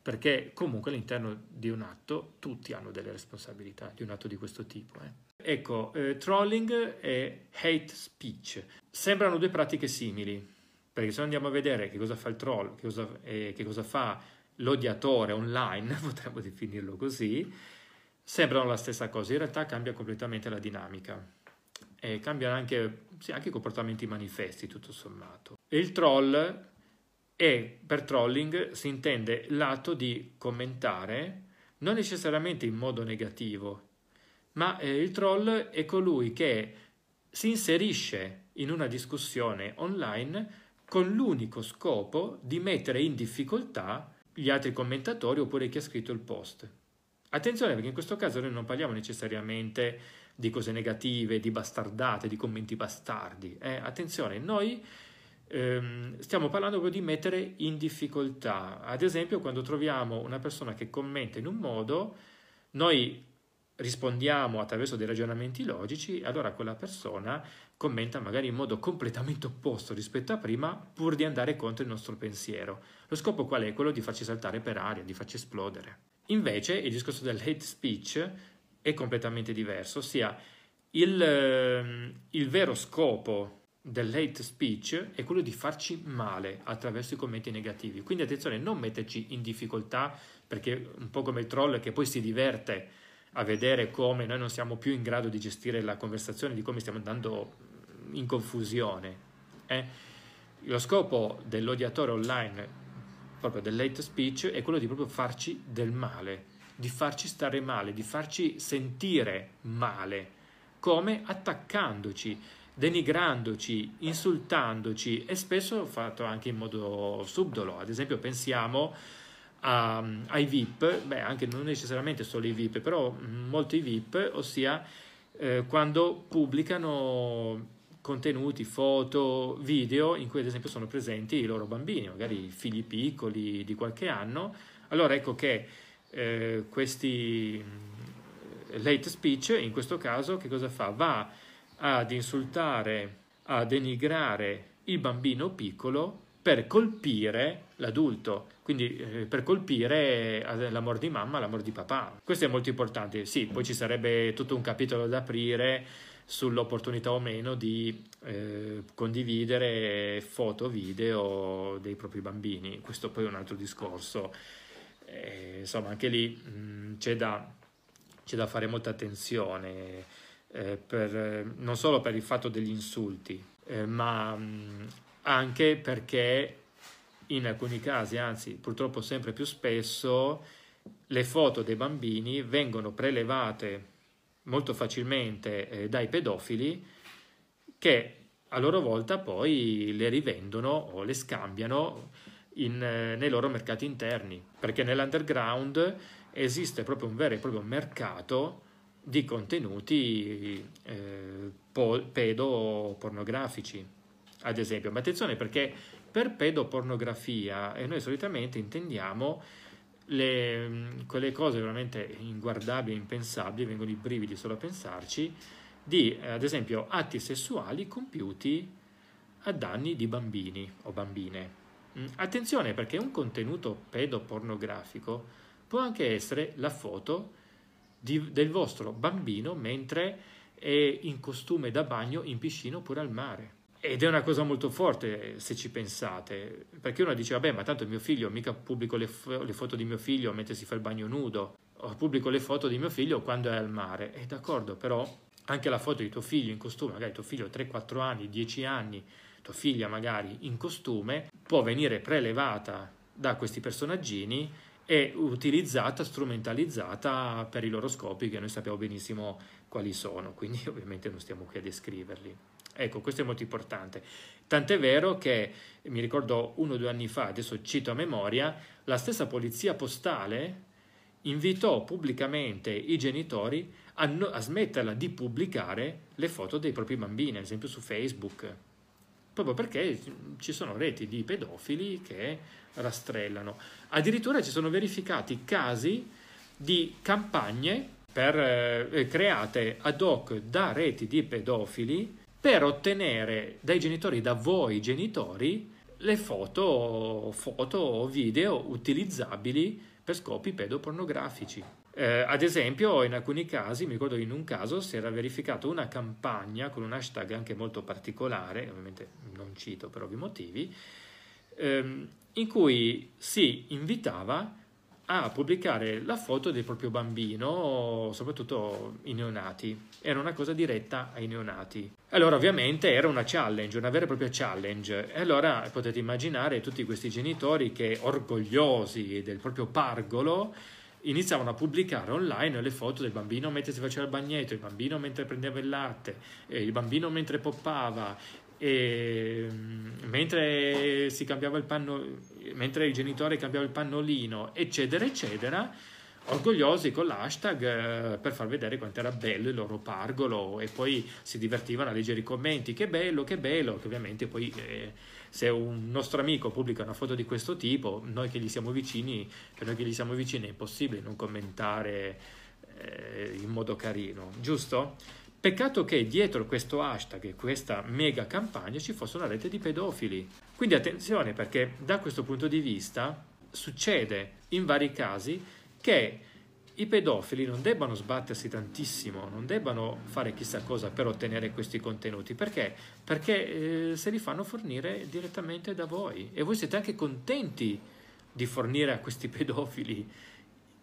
[SPEAKER 2] perché comunque all'interno di un atto tutti hanno delle responsabilità di un atto di questo tipo. Eh. Ecco, eh, trolling e hate speech sembrano due pratiche simili, perché se andiamo a vedere che cosa fa il troll, che cosa, eh, che cosa fa l'odiatore online, (laughs) potremmo definirlo così, sembrano la stessa cosa, in realtà cambia completamente la dinamica e cambiano anche, sì, anche i comportamenti manifesti tutto sommato. Il troll e per trolling si intende l'atto di commentare non necessariamente in modo negativo, ma eh, il troll è colui che si inserisce in una discussione online con l'unico scopo di mettere in difficoltà gli altri commentatori oppure chi ha scritto il post. Attenzione perché in questo caso noi non parliamo necessariamente di cose negative, di bastardate, di commenti bastardi. Eh? Attenzione, noi ehm, stiamo parlando proprio di mettere in difficoltà. Ad esempio, quando troviamo una persona che commenta in un modo, noi rispondiamo attraverso dei ragionamenti logici, allora quella persona commenta magari in modo completamente opposto rispetto a prima, pur di andare contro il nostro pensiero. Lo scopo qual è? Quello di farci saltare per aria, di farci esplodere. Invece il discorso del hate speech è completamente diverso, ossia il, ehm, il vero scopo dell'hate speech è quello di farci male attraverso i commenti negativi. Quindi attenzione, non metterci in difficoltà perché un po' come il troll che poi si diverte a vedere come noi non siamo più in grado di gestire la conversazione, di come stiamo andando in confusione. Eh? Lo scopo dell'odiatore online, proprio dell'hate speech, è quello di proprio farci del male, di farci stare male, di farci sentire male, come attaccandoci, denigrandoci, insultandoci e spesso fatto anche in modo subdolo. Ad esempio pensiamo a, ai VIP, beh anche non necessariamente solo i VIP, però molti VIP, ossia eh, quando pubblicano contenuti, foto, video in cui ad esempio sono presenti i loro bambini, magari figli piccoli di qualche anno, allora ecco che eh, questi late speech in questo caso che cosa fa? Va ad insultare, a denigrare il bambino piccolo per colpire l'adulto, quindi eh, per colpire eh, l'amor di mamma, l'amor di papà. Questo è molto importante. Sì, poi ci sarebbe tutto un capitolo da aprire sull'opportunità o meno di eh, condividere foto, video dei propri bambini. Questo poi è un altro discorso. Eh, insomma, anche lì mh, mm, c'è, da, c'è, da, fare molta attenzione, eh, per, non solo per il fatto degli insulti, eh, ma mh, mm, anche perché in alcuni casi, anzi purtroppo sempre più spesso, le foto dei bambini vengono prelevate molto facilmente eh, dai pedofili che a loro volta poi le rivendono o le scambiano in, eh, nei loro mercati interni, perché nell'underground esiste proprio un vero e proprio mercato di contenuti eh, po- pedopornografici ad esempio. Ma attenzione perché per pedopornografia e noi solitamente intendiamo le, quelle cose veramente inguardabili, impensabili, vengono i brividi solo a pensarci, di ad esempio atti sessuali compiuti a danni di bambini o bambine. Mm, attenzione perché un contenuto pedopornografico può anche essere la foto di, del vostro bambino mentre è in costume da bagno in piscina oppure al mare. Ed è una cosa molto forte se ci pensate, perché uno dice, vabbè, ma tanto mio figlio, mica pubblico le, fo- le, foto di mio figlio mentre si fa il bagno nudo, o pubblico le foto di mio figlio quando è al mare. È d'accordo, però anche la foto di tuo figlio in costume, magari tuo figlio ha 3-4 anni, 10 anni, tua figlia magari in costume, può venire prelevata da questi personaggini e utilizzata, strumentalizzata per i loro scopi che noi sappiamo benissimo quali sono, quindi ovviamente non stiamo qui a descriverli. Ecco, questo è molto importante. Tant'è vero che mi ricordo uno o due anni fa, adesso cito a memoria, la stessa polizia postale invitò pubblicamente i genitori a, no, a smetterla di pubblicare le foto dei propri bambini, ad esempio su Facebook, proprio perché ci sono reti di pedofili che rastrellano. Addirittura ci sono verificati casi di campagne per, eh, create ad hoc da reti di pedofili per ottenere dai genitori, da voi genitori, le foto, foto o video utilizzabili per scopi pedopornografici. Eh, ad esempio, in alcuni casi, mi ricordo in un caso si era verificata una campagna con un hashtag anche molto particolare, ovviamente non cito per ovvi motivi, ehm, in cui si invitava a pubblicare la foto del proprio bambino, soprattutto i neonati. Era una cosa diretta ai neonati. Allora, ovviamente era una challenge, una vera e propria challenge. E allora potete immaginare tutti questi genitori che, orgogliosi del proprio pargolo, iniziavano a pubblicare online le foto del bambino mentre si faceva il bagnetto, il bambino mentre prendeva il latte, il bambino mentre poppava, e mm, mentre si cambiava il panno, mentre il genitore cambiava il pannolino, eccetera, eccetera, orgogliosi con l'hashtag eh, per far vedere quanto era bello il loro pargolo. E poi si divertivano a leggere i commenti, che bello, che bello, che ovviamente poi eh, se un nostro amico pubblica una foto di questo tipo, noi che gli siamo vicini, per noi che gli siamo vicini è impossibile non commentare eh, in modo carino, giusto? Peccato che dietro questo hashtag e questa mega campagna ci fosse una rete di pedofili. Quindi attenzione perché da questo punto di vista succede in vari casi che i pedofili non debbano sbattersi tantissimo, non debbano fare chissà cosa per ottenere questi contenuti. Perché? Perché eh, se li fanno fornire direttamente da voi e voi siete anche contenti di fornire a questi pedofili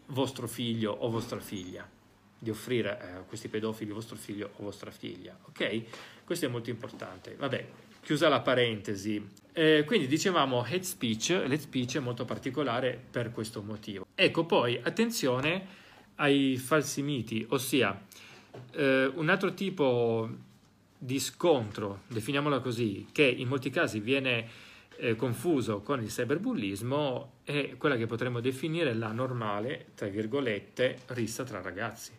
[SPEAKER 2] vostro figlio o vostra figlia di offrire eh, a questi pedofili vostro figlio o vostra figlia. Ok? Questo è molto importante. Vabbè, chiusa la parentesi. Eh, quindi dicevamo hate speech, l'hate speech è molto particolare per questo motivo. Ecco poi attenzione ai falsi miti, ossia eh, un altro tipo di scontro, definiamola così, che in molti casi viene eh, confuso con il cyberbullismo è quella che potremmo definire la normale, tra virgolette, rissa tra ragazzi.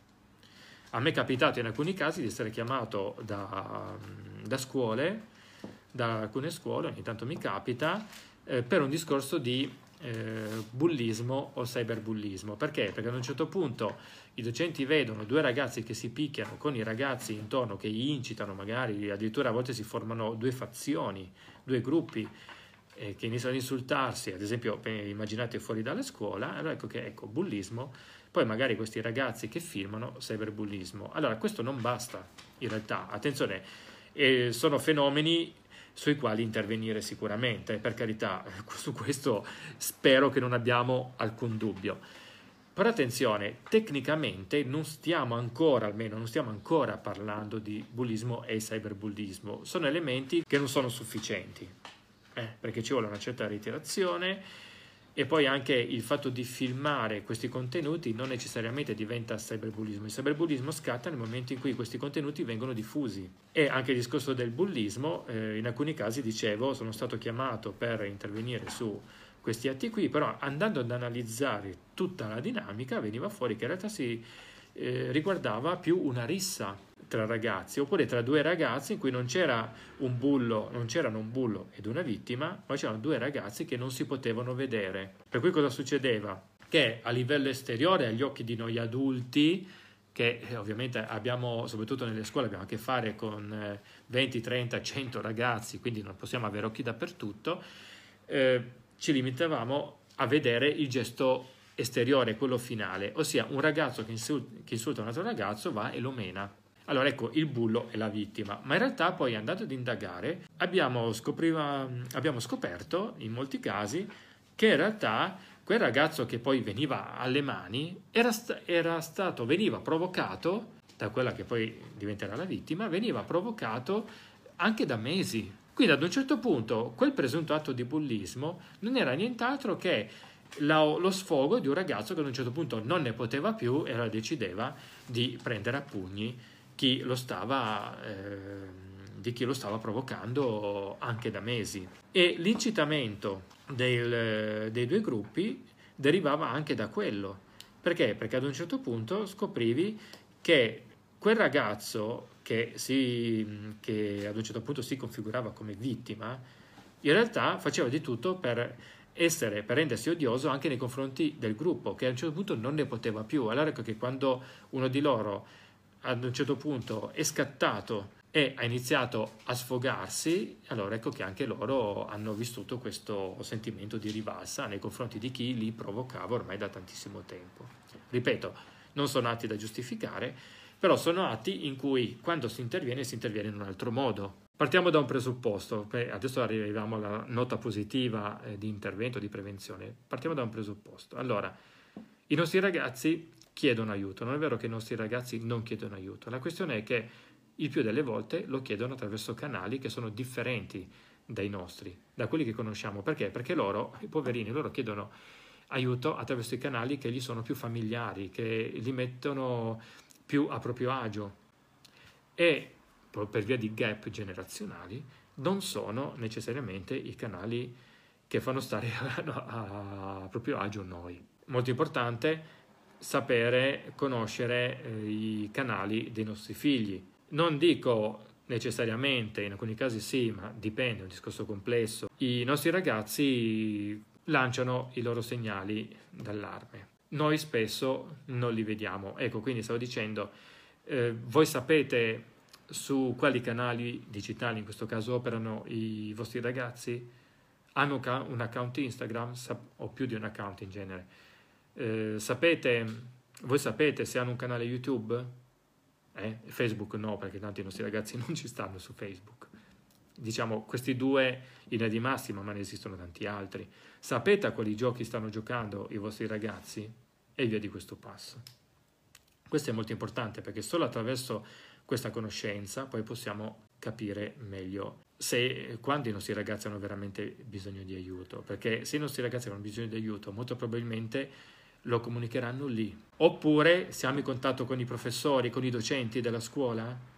[SPEAKER 2] A me è capitato in alcuni casi di essere chiamato da, da scuole, da alcune scuole, ogni tanto mi capita, eh, per un discorso di eh, bullismo o cyberbullismo. Perché? Perché ad un certo punto i docenti vedono due ragazzi che si picchiano con i ragazzi intorno, che incitano, magari addirittura a volte si formano due fazioni, due gruppi eh, che iniziano ad insultarsi, ad esempio immaginate fuori dalla scuola, allora ecco che ecco, bullismo poi magari questi ragazzi che filmano cyberbullismo. Allora, questo non basta, in realtà, attenzione, eh, sono fenomeni sui quali intervenire sicuramente, per carità, (laughs) su questo spero che non abbiamo alcun dubbio. Però attenzione, tecnicamente non stiamo ancora, almeno non stiamo ancora parlando di bullismo e cyberbullismo, sono elementi che non sono sufficienti, eh, perché ci vuole una certa ritirazione, e poi anche il fatto di filmare questi contenuti non necessariamente diventa cyberbullismo. Il cyberbullismo scatta nel momento in cui questi contenuti vengono diffusi. E anche il discorso del bullismo, eh, in alcuni casi dicevo, sono stato chiamato per intervenire su questi atti qui, però andando ad analizzare tutta la dinamica veniva fuori che in realtà si eh, riguardava più una rissa tra ragazzi, oppure tra due ragazzi in cui non c'era un bullo, non c'erano un bullo ed una vittima, ma c'erano due ragazzi che non si potevano vedere. Per cui cosa succedeva? Che a livello esteriore, agli occhi di noi adulti, che eh, ovviamente abbiamo, soprattutto nelle scuole, abbiamo a che fare con 20, 30, 100 ragazzi, quindi non possiamo avere occhi dappertutto, eh, ci limitavamo a vedere il gesto esteriore, quello finale, ossia un ragazzo che insulta, che insulta un altro ragazzo va e lo mena. Allora ecco, il bullo è la vittima, ma in realtà poi andando ad indagare abbiamo, scopriva, abbiamo scoperto in molti casi che in realtà quel ragazzo che poi veniva alle mani era, era stato, veniva provocato da quella che poi diventerà la vittima, veniva provocato anche da mesi. Quindi ad un certo punto quel presunto atto di bullismo non era nient'altro che lo, sfogo di un ragazzo che ad un certo punto non ne poteva più e allora decideva di prendere a pugni chi lo stava, eh, di chi lo stava provocando anche da mesi. E l'incitamento del, dei due gruppi derivava anche da quello. Perché? Perché ad un certo punto scoprivi che quel ragazzo che, si, che ad un certo punto si configurava come vittima, in realtà faceva di tutto per essere, per rendersi odioso anche nei confronti del gruppo, che a un certo punto non ne poteva più. Allora ecco che quando uno di loro ad un certo punto è scattato e ha iniziato a sfogarsi, allora ecco che anche loro hanno vissuto questo sentimento di rivalsa nei confronti di chi li provocava ormai da tantissimo tempo. Ripeto, non sono atti da giustificare, però sono atti in cui quando si interviene si interviene in un altro modo. Partiamo da un presupposto, adesso arriviamo alla nota positiva eh, di intervento, di prevenzione. Partiamo da un presupposto. Allora, i nostri ragazzi chiedono aiuto, non è vero che i nostri ragazzi non chiedono aiuto, la questione è che il più delle volte lo chiedono attraverso canali che sono differenti dai nostri, da quelli che conosciamo. Perché? Perché loro, i poverini, loro chiedono aiuto attraverso i canali che gli sono più familiari, che li mettono più a proprio agio e per via di gap generazionali non sono necessariamente i canali che fanno stare (laughs) a, a proprio agio noi. Molto importante sapere conoscere eh, i canali dei nostri figli. Non dico necessariamente, in alcuni casi sì, ma dipende, è un discorso complesso. I nostri ragazzi lanciano i loro segnali d'allarme. Noi spesso non li vediamo. Ecco, quindi stavo dicendo, eh, voi sapete su quali canali digitali in questo caso operano i vostri ragazzi? Hanno un account Instagram o più di un account in genere? Eh, sapete, voi sapete se hanno un canale YouTube? Eh? Facebook no, perché tanti nostri ragazzi (laughs) non ci stanno su Facebook. Diciamo, questi due in linea di massima, ma ne esistono tanti altri. Sapete a quali giochi stanno giocando i vostri ragazzi? E via di questo passo. Questo è molto importante perché solo attraverso questa conoscenza poi possiamo capire meglio se quando i nostri ragazzi hanno veramente bisogno di aiuto, perché se i nostri ragazzi hanno bisogno di aiuto, molto probabilmente lo comunicheranno lì. Oppure siamo in contatto con i professori, con i docenti della scuola?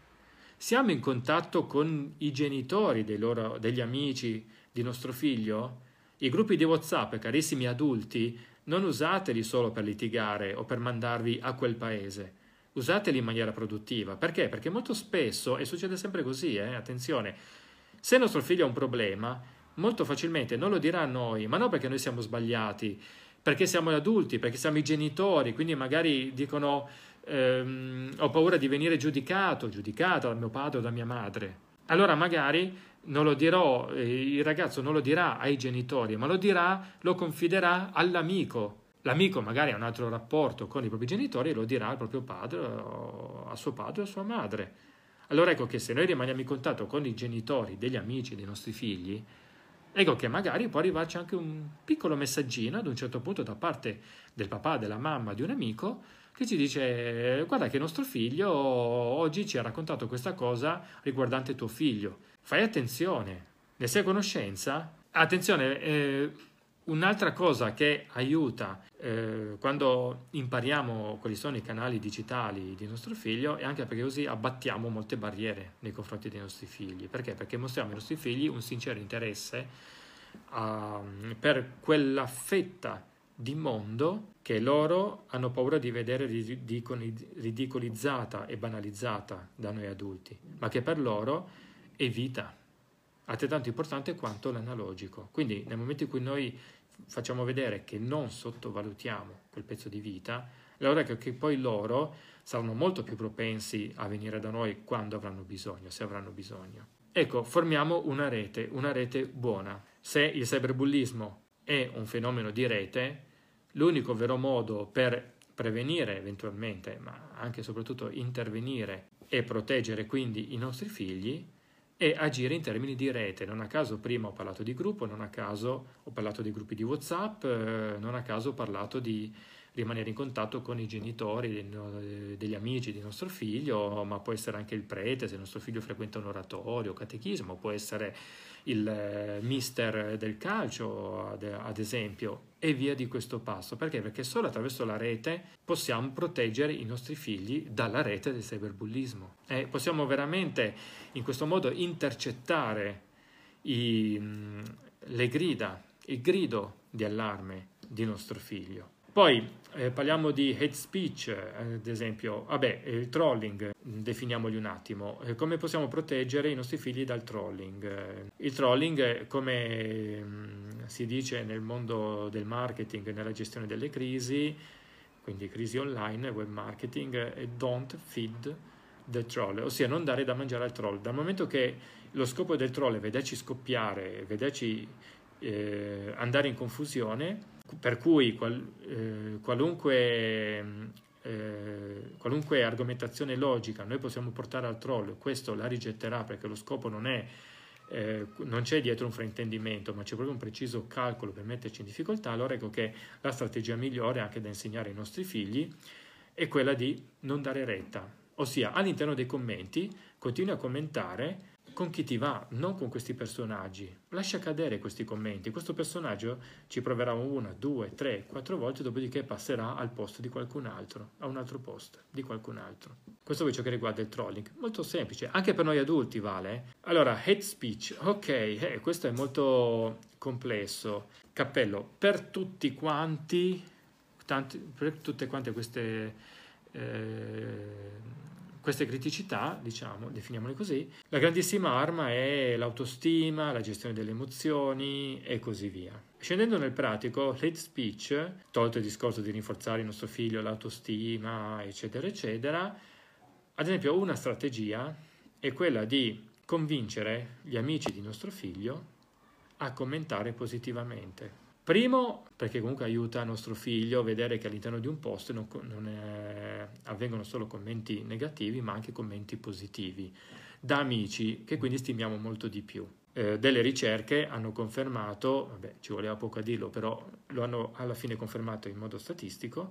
[SPEAKER 2] Siamo in contatto con i genitori loro, degli amici di nostro figlio? I gruppi di WhatsApp, carissimi adulti, non usateli solo per litigare o per mandarvi a quel paese. Usateli in maniera produttiva. Perché? Perché molto spesso, e succede sempre così, eh, attenzione, se nostro figlio ha un problema, molto facilmente non lo dirà a noi, ma non perché noi siamo sbagliati, perché siamo adulti, perché siamo i genitori, quindi magari dicono ehm, ho paura di venire giudicato, giudicata da mio padre o da mia madre. Allora magari non lo dirò, eh, il ragazzo non lo dirà ai genitori, ma lo dirà, lo confiderà all'amico. L'amico magari ha un altro rapporto con i propri genitori e lo dirà al proprio padre, a suo padre o a sua madre. Allora ecco che se noi rimaniamo in contatto con i genitori degli amici dei nostri figli, Ecco che magari può arrivarci anche un piccolo messaggino ad un certo punto da parte del papà, della mamma, di un amico che ci dice guarda che nostro figlio oggi ci ha raccontato questa cosa riguardante tuo figlio. Fai attenzione, ne sei a conoscenza? Attenzione, eh, Un'altra cosa che aiuta eh, quando impariamo quali sono i canali digitali di nostro figlio è anche perché così abbattiamo molte barriere nei confronti dei nostri figli. Perché? Perché mostriamo ai nostri figli un sincero interesse uh, per quella fetta di mondo che loro hanno paura di vedere ridicolizzata e banalizzata da noi adulti, ma che per loro è vita altrettanto importante quanto l'analogico. Quindi nel momento in cui noi facciamo vedere che non sottovalutiamo quel pezzo di vita, allora ecco che poi loro saranno molto più propensi a venire da noi quando avranno bisogno, se avranno bisogno. Ecco, formiamo una rete, una rete buona. Se il cyberbullismo è un fenomeno di rete, l'unico vero modo per prevenire eventualmente, ma anche e soprattutto intervenire e proteggere quindi i nostri figli e agire in termini di rete. Non a caso prima ho parlato di gruppo, non a caso ho parlato di gruppi di WhatsApp, eh, non a caso ho parlato di rimanere in contatto con i genitori degli amici di nostro figlio, ma può essere anche il prete se il nostro figlio frequenta un oratorio, catechismo, può essere il eh, mister del calcio, ad, esempio, e via di questo passo. Perché? Perché solo attraverso la rete possiamo proteggere i nostri figli dalla rete del cyberbullismo. E possiamo veramente in questo modo intercettare i, le grida, il grido di allarme di nostro figlio. Poi eh, parliamo di hate speech, eh, ad esempio, vabbè, il trolling, definiamoli un attimo. Eh, come possiamo proteggere i nostri figli dal trolling? Eh, il trolling, come mh, mm, si dice nel mondo del marketing nella gestione delle crisi, quindi crisi online, web marketing, è don't feed del troll, ossia non dare da mangiare al troll. Dal momento che lo scopo del troll è vederci scoppiare, vederci eh, andare in confusione, per cui qual, eh, qualunque, eh, qualunque argomentazione logica noi possiamo portare al troll, questo la rigetterà perché lo scopo non è eh, non c'è dietro un fraintendimento, ma c'è proprio un preciso calcolo per metterci in difficoltà, allora ecco che la strategia migliore anche da insegnare ai nostri figli è quella di non dare retta, ossia all'interno dei commenti continui a commentare con chi ti va, non con questi personaggi. Lascia cadere questi commenti. Questo personaggio ci proverà una, due, tre, quattro volte, dopodiché passerà al posto di qualcun altro, a un altro posto di qualcun altro. Questo è ciò che riguarda il trolling. Molto semplice, anche per noi adulti vale. Allora, hate speech, ok, eh, questo è molto complesso. Cappello, per tutti quanti, tanti, per tutte quante queste... Eh, queste criticità, diciamo, definiamole così, la grandissima arma è l'autostima, la gestione delle emozioni e così via. Scendendo nel pratico, hate speech, tolto il discorso di rinforzare il nostro figlio, l'autostima, eccetera, eccetera, ad esempio una strategia è quella di convincere gli amici di nostro figlio a commentare positivamente Primo, perché comunque aiuta nostro figlio a vedere che all'interno di un post non, non è, avvengono solo commenti negativi, ma anche commenti positivi, da amici che quindi stimiamo molto di più. Eh, delle ricerche hanno confermato, vabbè, ci voleva poco a dirlo, però lo hanno alla fine confermato in modo statistico,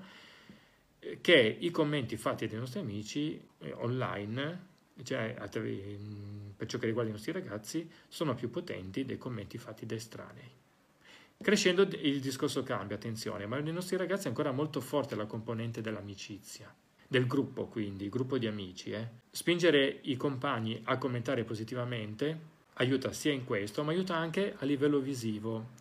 [SPEAKER 2] che i commenti fatti dai nostri amici eh, online cioè per ciò che riguarda i nostri ragazzi, sono più potenti dei commenti fatti da estranei. Crescendo il discorso cambia, attenzione, ma nei nostri ragazzi è ancora molto forte la componente dell'amicizia, del gruppo quindi, gruppo di amici. Eh. Spingere i compagni a commentare positivamente aiuta sia in questo, ma aiuta anche a livello visivo.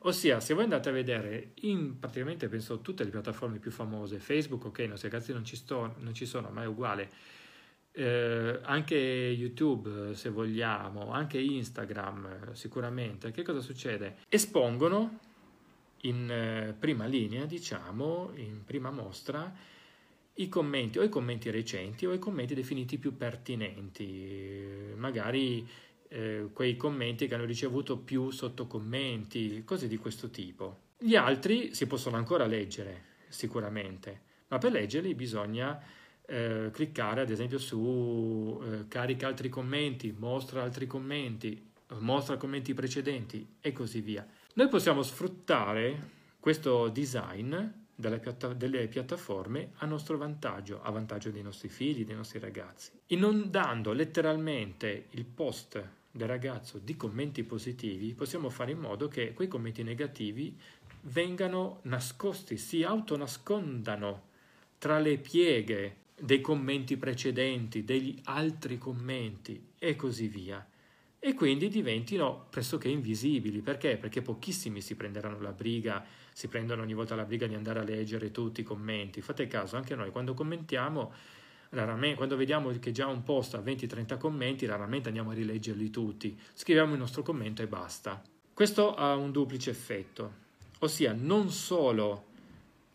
[SPEAKER 2] Ossia, se voi andate a vedere in praticamente penso tutte le piattaforme più famose, Facebook, ok, i nostri ragazzi non ci, sto, non ci sono, ma è uguale, eh, anche YouTube se vogliamo, anche Instagram sicuramente, che cosa succede? Espongono in eh, prima linea, diciamo, in prima mostra, i commenti o i commenti recenti o i commenti definiti più pertinenti, magari eh, quei commenti che hanno ricevuto più sottocommenti, cose di questo tipo. Gli altri si possono ancora leggere, sicuramente, ma per leggerli bisogna eh, cliccare ad esempio su eh, carica altri commenti, mostra altri commenti, mostra commenti precedenti e così via. Noi possiamo sfruttare questo design delle, piatta- delle piattaforme a nostro vantaggio, a vantaggio dei nostri figli, dei nostri ragazzi, inondando letteralmente il post del ragazzo di commenti positivi, possiamo fare in modo che quei commenti negativi vengano nascosti, si autonascondano tra le pieghe dei commenti precedenti, degli altri commenti e così via. E quindi diventino pressoché invisibili. Perché? Perché pochissimi si prenderanno la briga, si prendono ogni volta la briga di andare a leggere tutti i commenti. Fate caso, anche noi quando commentiamo, raramente, quando vediamo che già un post ha 20-30 commenti, raramente andiamo a rileggerli tutti. Scriviamo il nostro commento e basta. Questo ha un duplice effetto, ossia non solo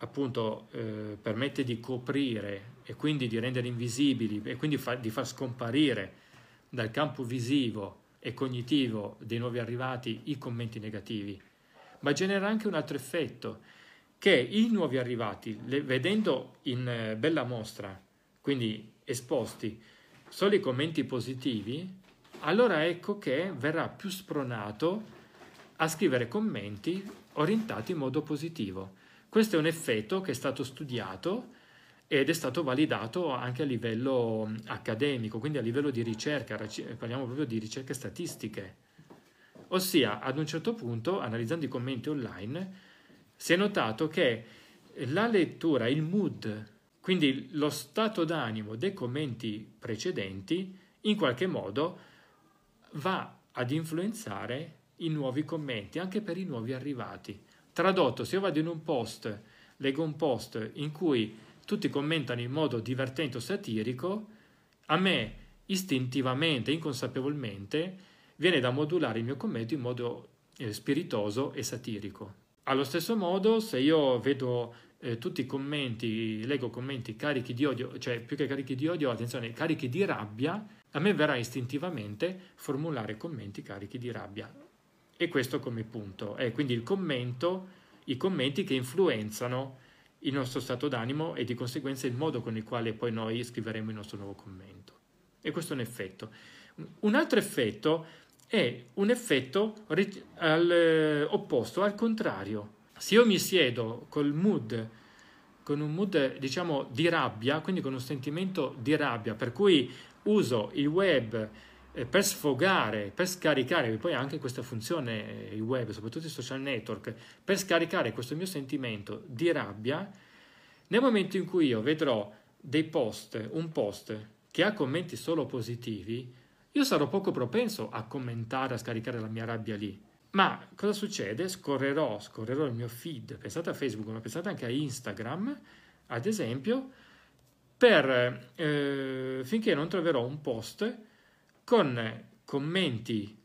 [SPEAKER 2] appunto eh, permette di coprire e quindi di rendere invisibili e quindi fa, di far scomparire dal campo visivo e cognitivo dei nuovi arrivati i commenti negativi, ma genera anche un altro effetto, che i nuovi arrivati, le, vedendo in eh, bella mostra, quindi esposti, solo i commenti positivi, allora ecco che verrà più spronato a scrivere commenti orientati in modo positivo questo è un effetto che è stato studiato ed è stato validato anche a livello accademico, quindi a livello di ricerca, parliamo proprio di ricerche statistiche. Ossia, ad un certo punto, analizzando i commenti online, si è notato che la lettura, il mood, quindi lo stato d'animo dei commenti precedenti, in qualche modo va ad influenzare i nuovi commenti, anche per i nuovi arrivati. Tradotto, se io vado in un post, leggo un post in cui tutti commentano in modo divertente o satirico, a me istintivamente, inconsapevolmente, viene da modulare il mio commento in modo eh, spiritoso e satirico. Allo stesso modo, se io vedo eh, tutti i commenti, leggo commenti carichi di odio, cioè più che carichi di odio, attenzione, carichi di rabbia, a me verrà istintivamente formulare commenti carichi di rabbia. E questo come punto. È quindi il commento, i commenti che influenzano il nostro stato d'animo e di conseguenza il modo con il quale poi noi scriveremo il nostro nuovo commento. E questo è un effetto. Un altro effetto è un effetto al, eh, opposto, al contrario. Se io mi siedo col mood, con un mood diciamo di rabbia, quindi con un sentimento di rabbia, per cui uso il web per sfogare, per scaricare, poi anche questa funzione, eh, il web, soprattutto i social network, per scaricare questo mio sentimento di rabbia, nel momento in cui io vedrò dei post, un post che ha commenti solo positivi, io sarò poco propenso a commentare, a scaricare la mia rabbia lì. Ma cosa succede? Scorrerò, scorrerò il mio feed, pensate a Facebook, ma pensate anche a Instagram, ad esempio, per, eh, finché non troverò un post con commenti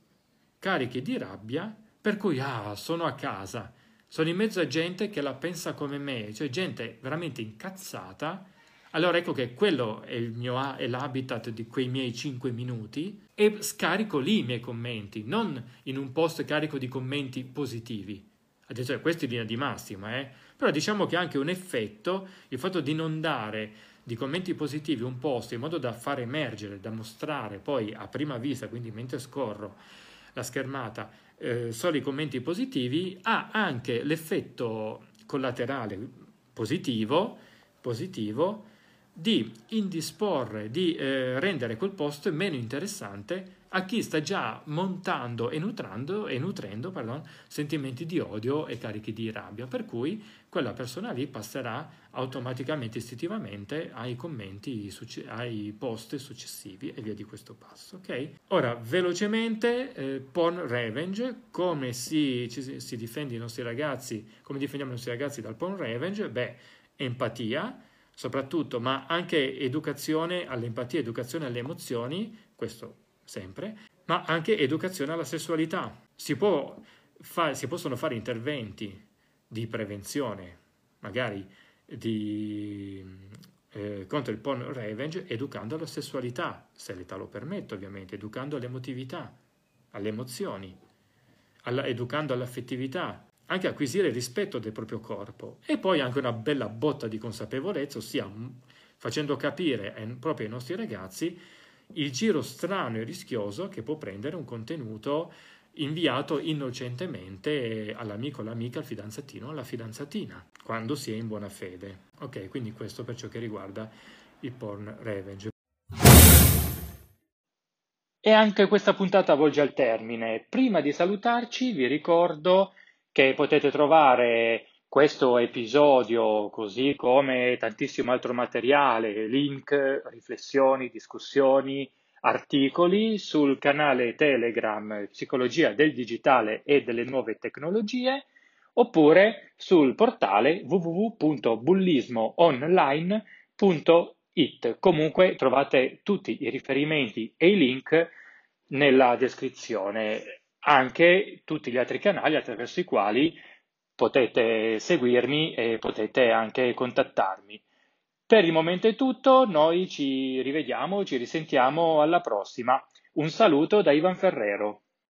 [SPEAKER 2] carichi di rabbia, per cui, ah, sono a casa, sono in mezzo a gente che la pensa come me, cioè gente veramente incazzata, allora ecco che quello è, mio, è l'habitat di quei miei 5 minuti e scarico lì i miei commenti, non in un post carico di commenti positivi. Attenzione, questo è linea di massima, eh? però diciamo che ha anche un effetto, il fatto di non dare di commenti positivi un post in modo da far emergere, da mostrare poi a prima vista, quindi mentre scorro la schermata, eh, solo i commenti positivi, ha anche l'effetto collaterale positivo, positivo di indisporre, di eh, rendere quel posto meno interessante a chi sta già montando e, nutrando, e nutrendo pardon, sentimenti di odio e carichi di rabbia, per cui quella persona lì passerà automaticamente, istintivamente ai commenti, ai post successivi e via di questo passo. Okay? Ora, velocemente, eh, porn revenge, come si, ci, si difende i nostri ragazzi, come difendiamo i nostri ragazzi dal porn revenge? Beh, empatia, soprattutto, ma anche educazione all'empatia, educazione alle emozioni, questo sempre, ma anche educazione alla sessualità. Si, può fa- si possono fare interventi di prevenzione, magari di, eh, contro il porn revenge, educando alla sessualità, se l'età lo permette ovviamente, educando all'emotività, alle emozioni, alla, educando all'affettività, anche acquisire rispetto del proprio corpo e poi anche una bella botta di consapevolezza, ossia facendo capire ai, proprio ai nostri ragazzi il giro strano e rischioso che può prendere un contenuto inviato innocentemente all'amico, all'amica, al fidanzatino, alla fidanzatina, quando si è in buona fede. Ok, quindi questo per ciò che riguarda il porn revenge.
[SPEAKER 1] E anche questa puntata volge al termine. Prima di salutarci vi ricordo che potete trovare questo episodio, così come tantissimo altro materiale, link, riflessioni, discussioni, articoli sul canale Telegram Psicologia del Digitale e delle Nuove Tecnologie oppure sul portale www.bullismoonline.it. Comunque trovate tutti i riferimenti e i link nella descrizione anche tutti gli altri canali attraverso i quali potete seguirmi e potete anche contattarmi. Per il momento è tutto, noi ci rivediamo, ci risentiamo alla prossima. Un saluto da Ivan Ferrero.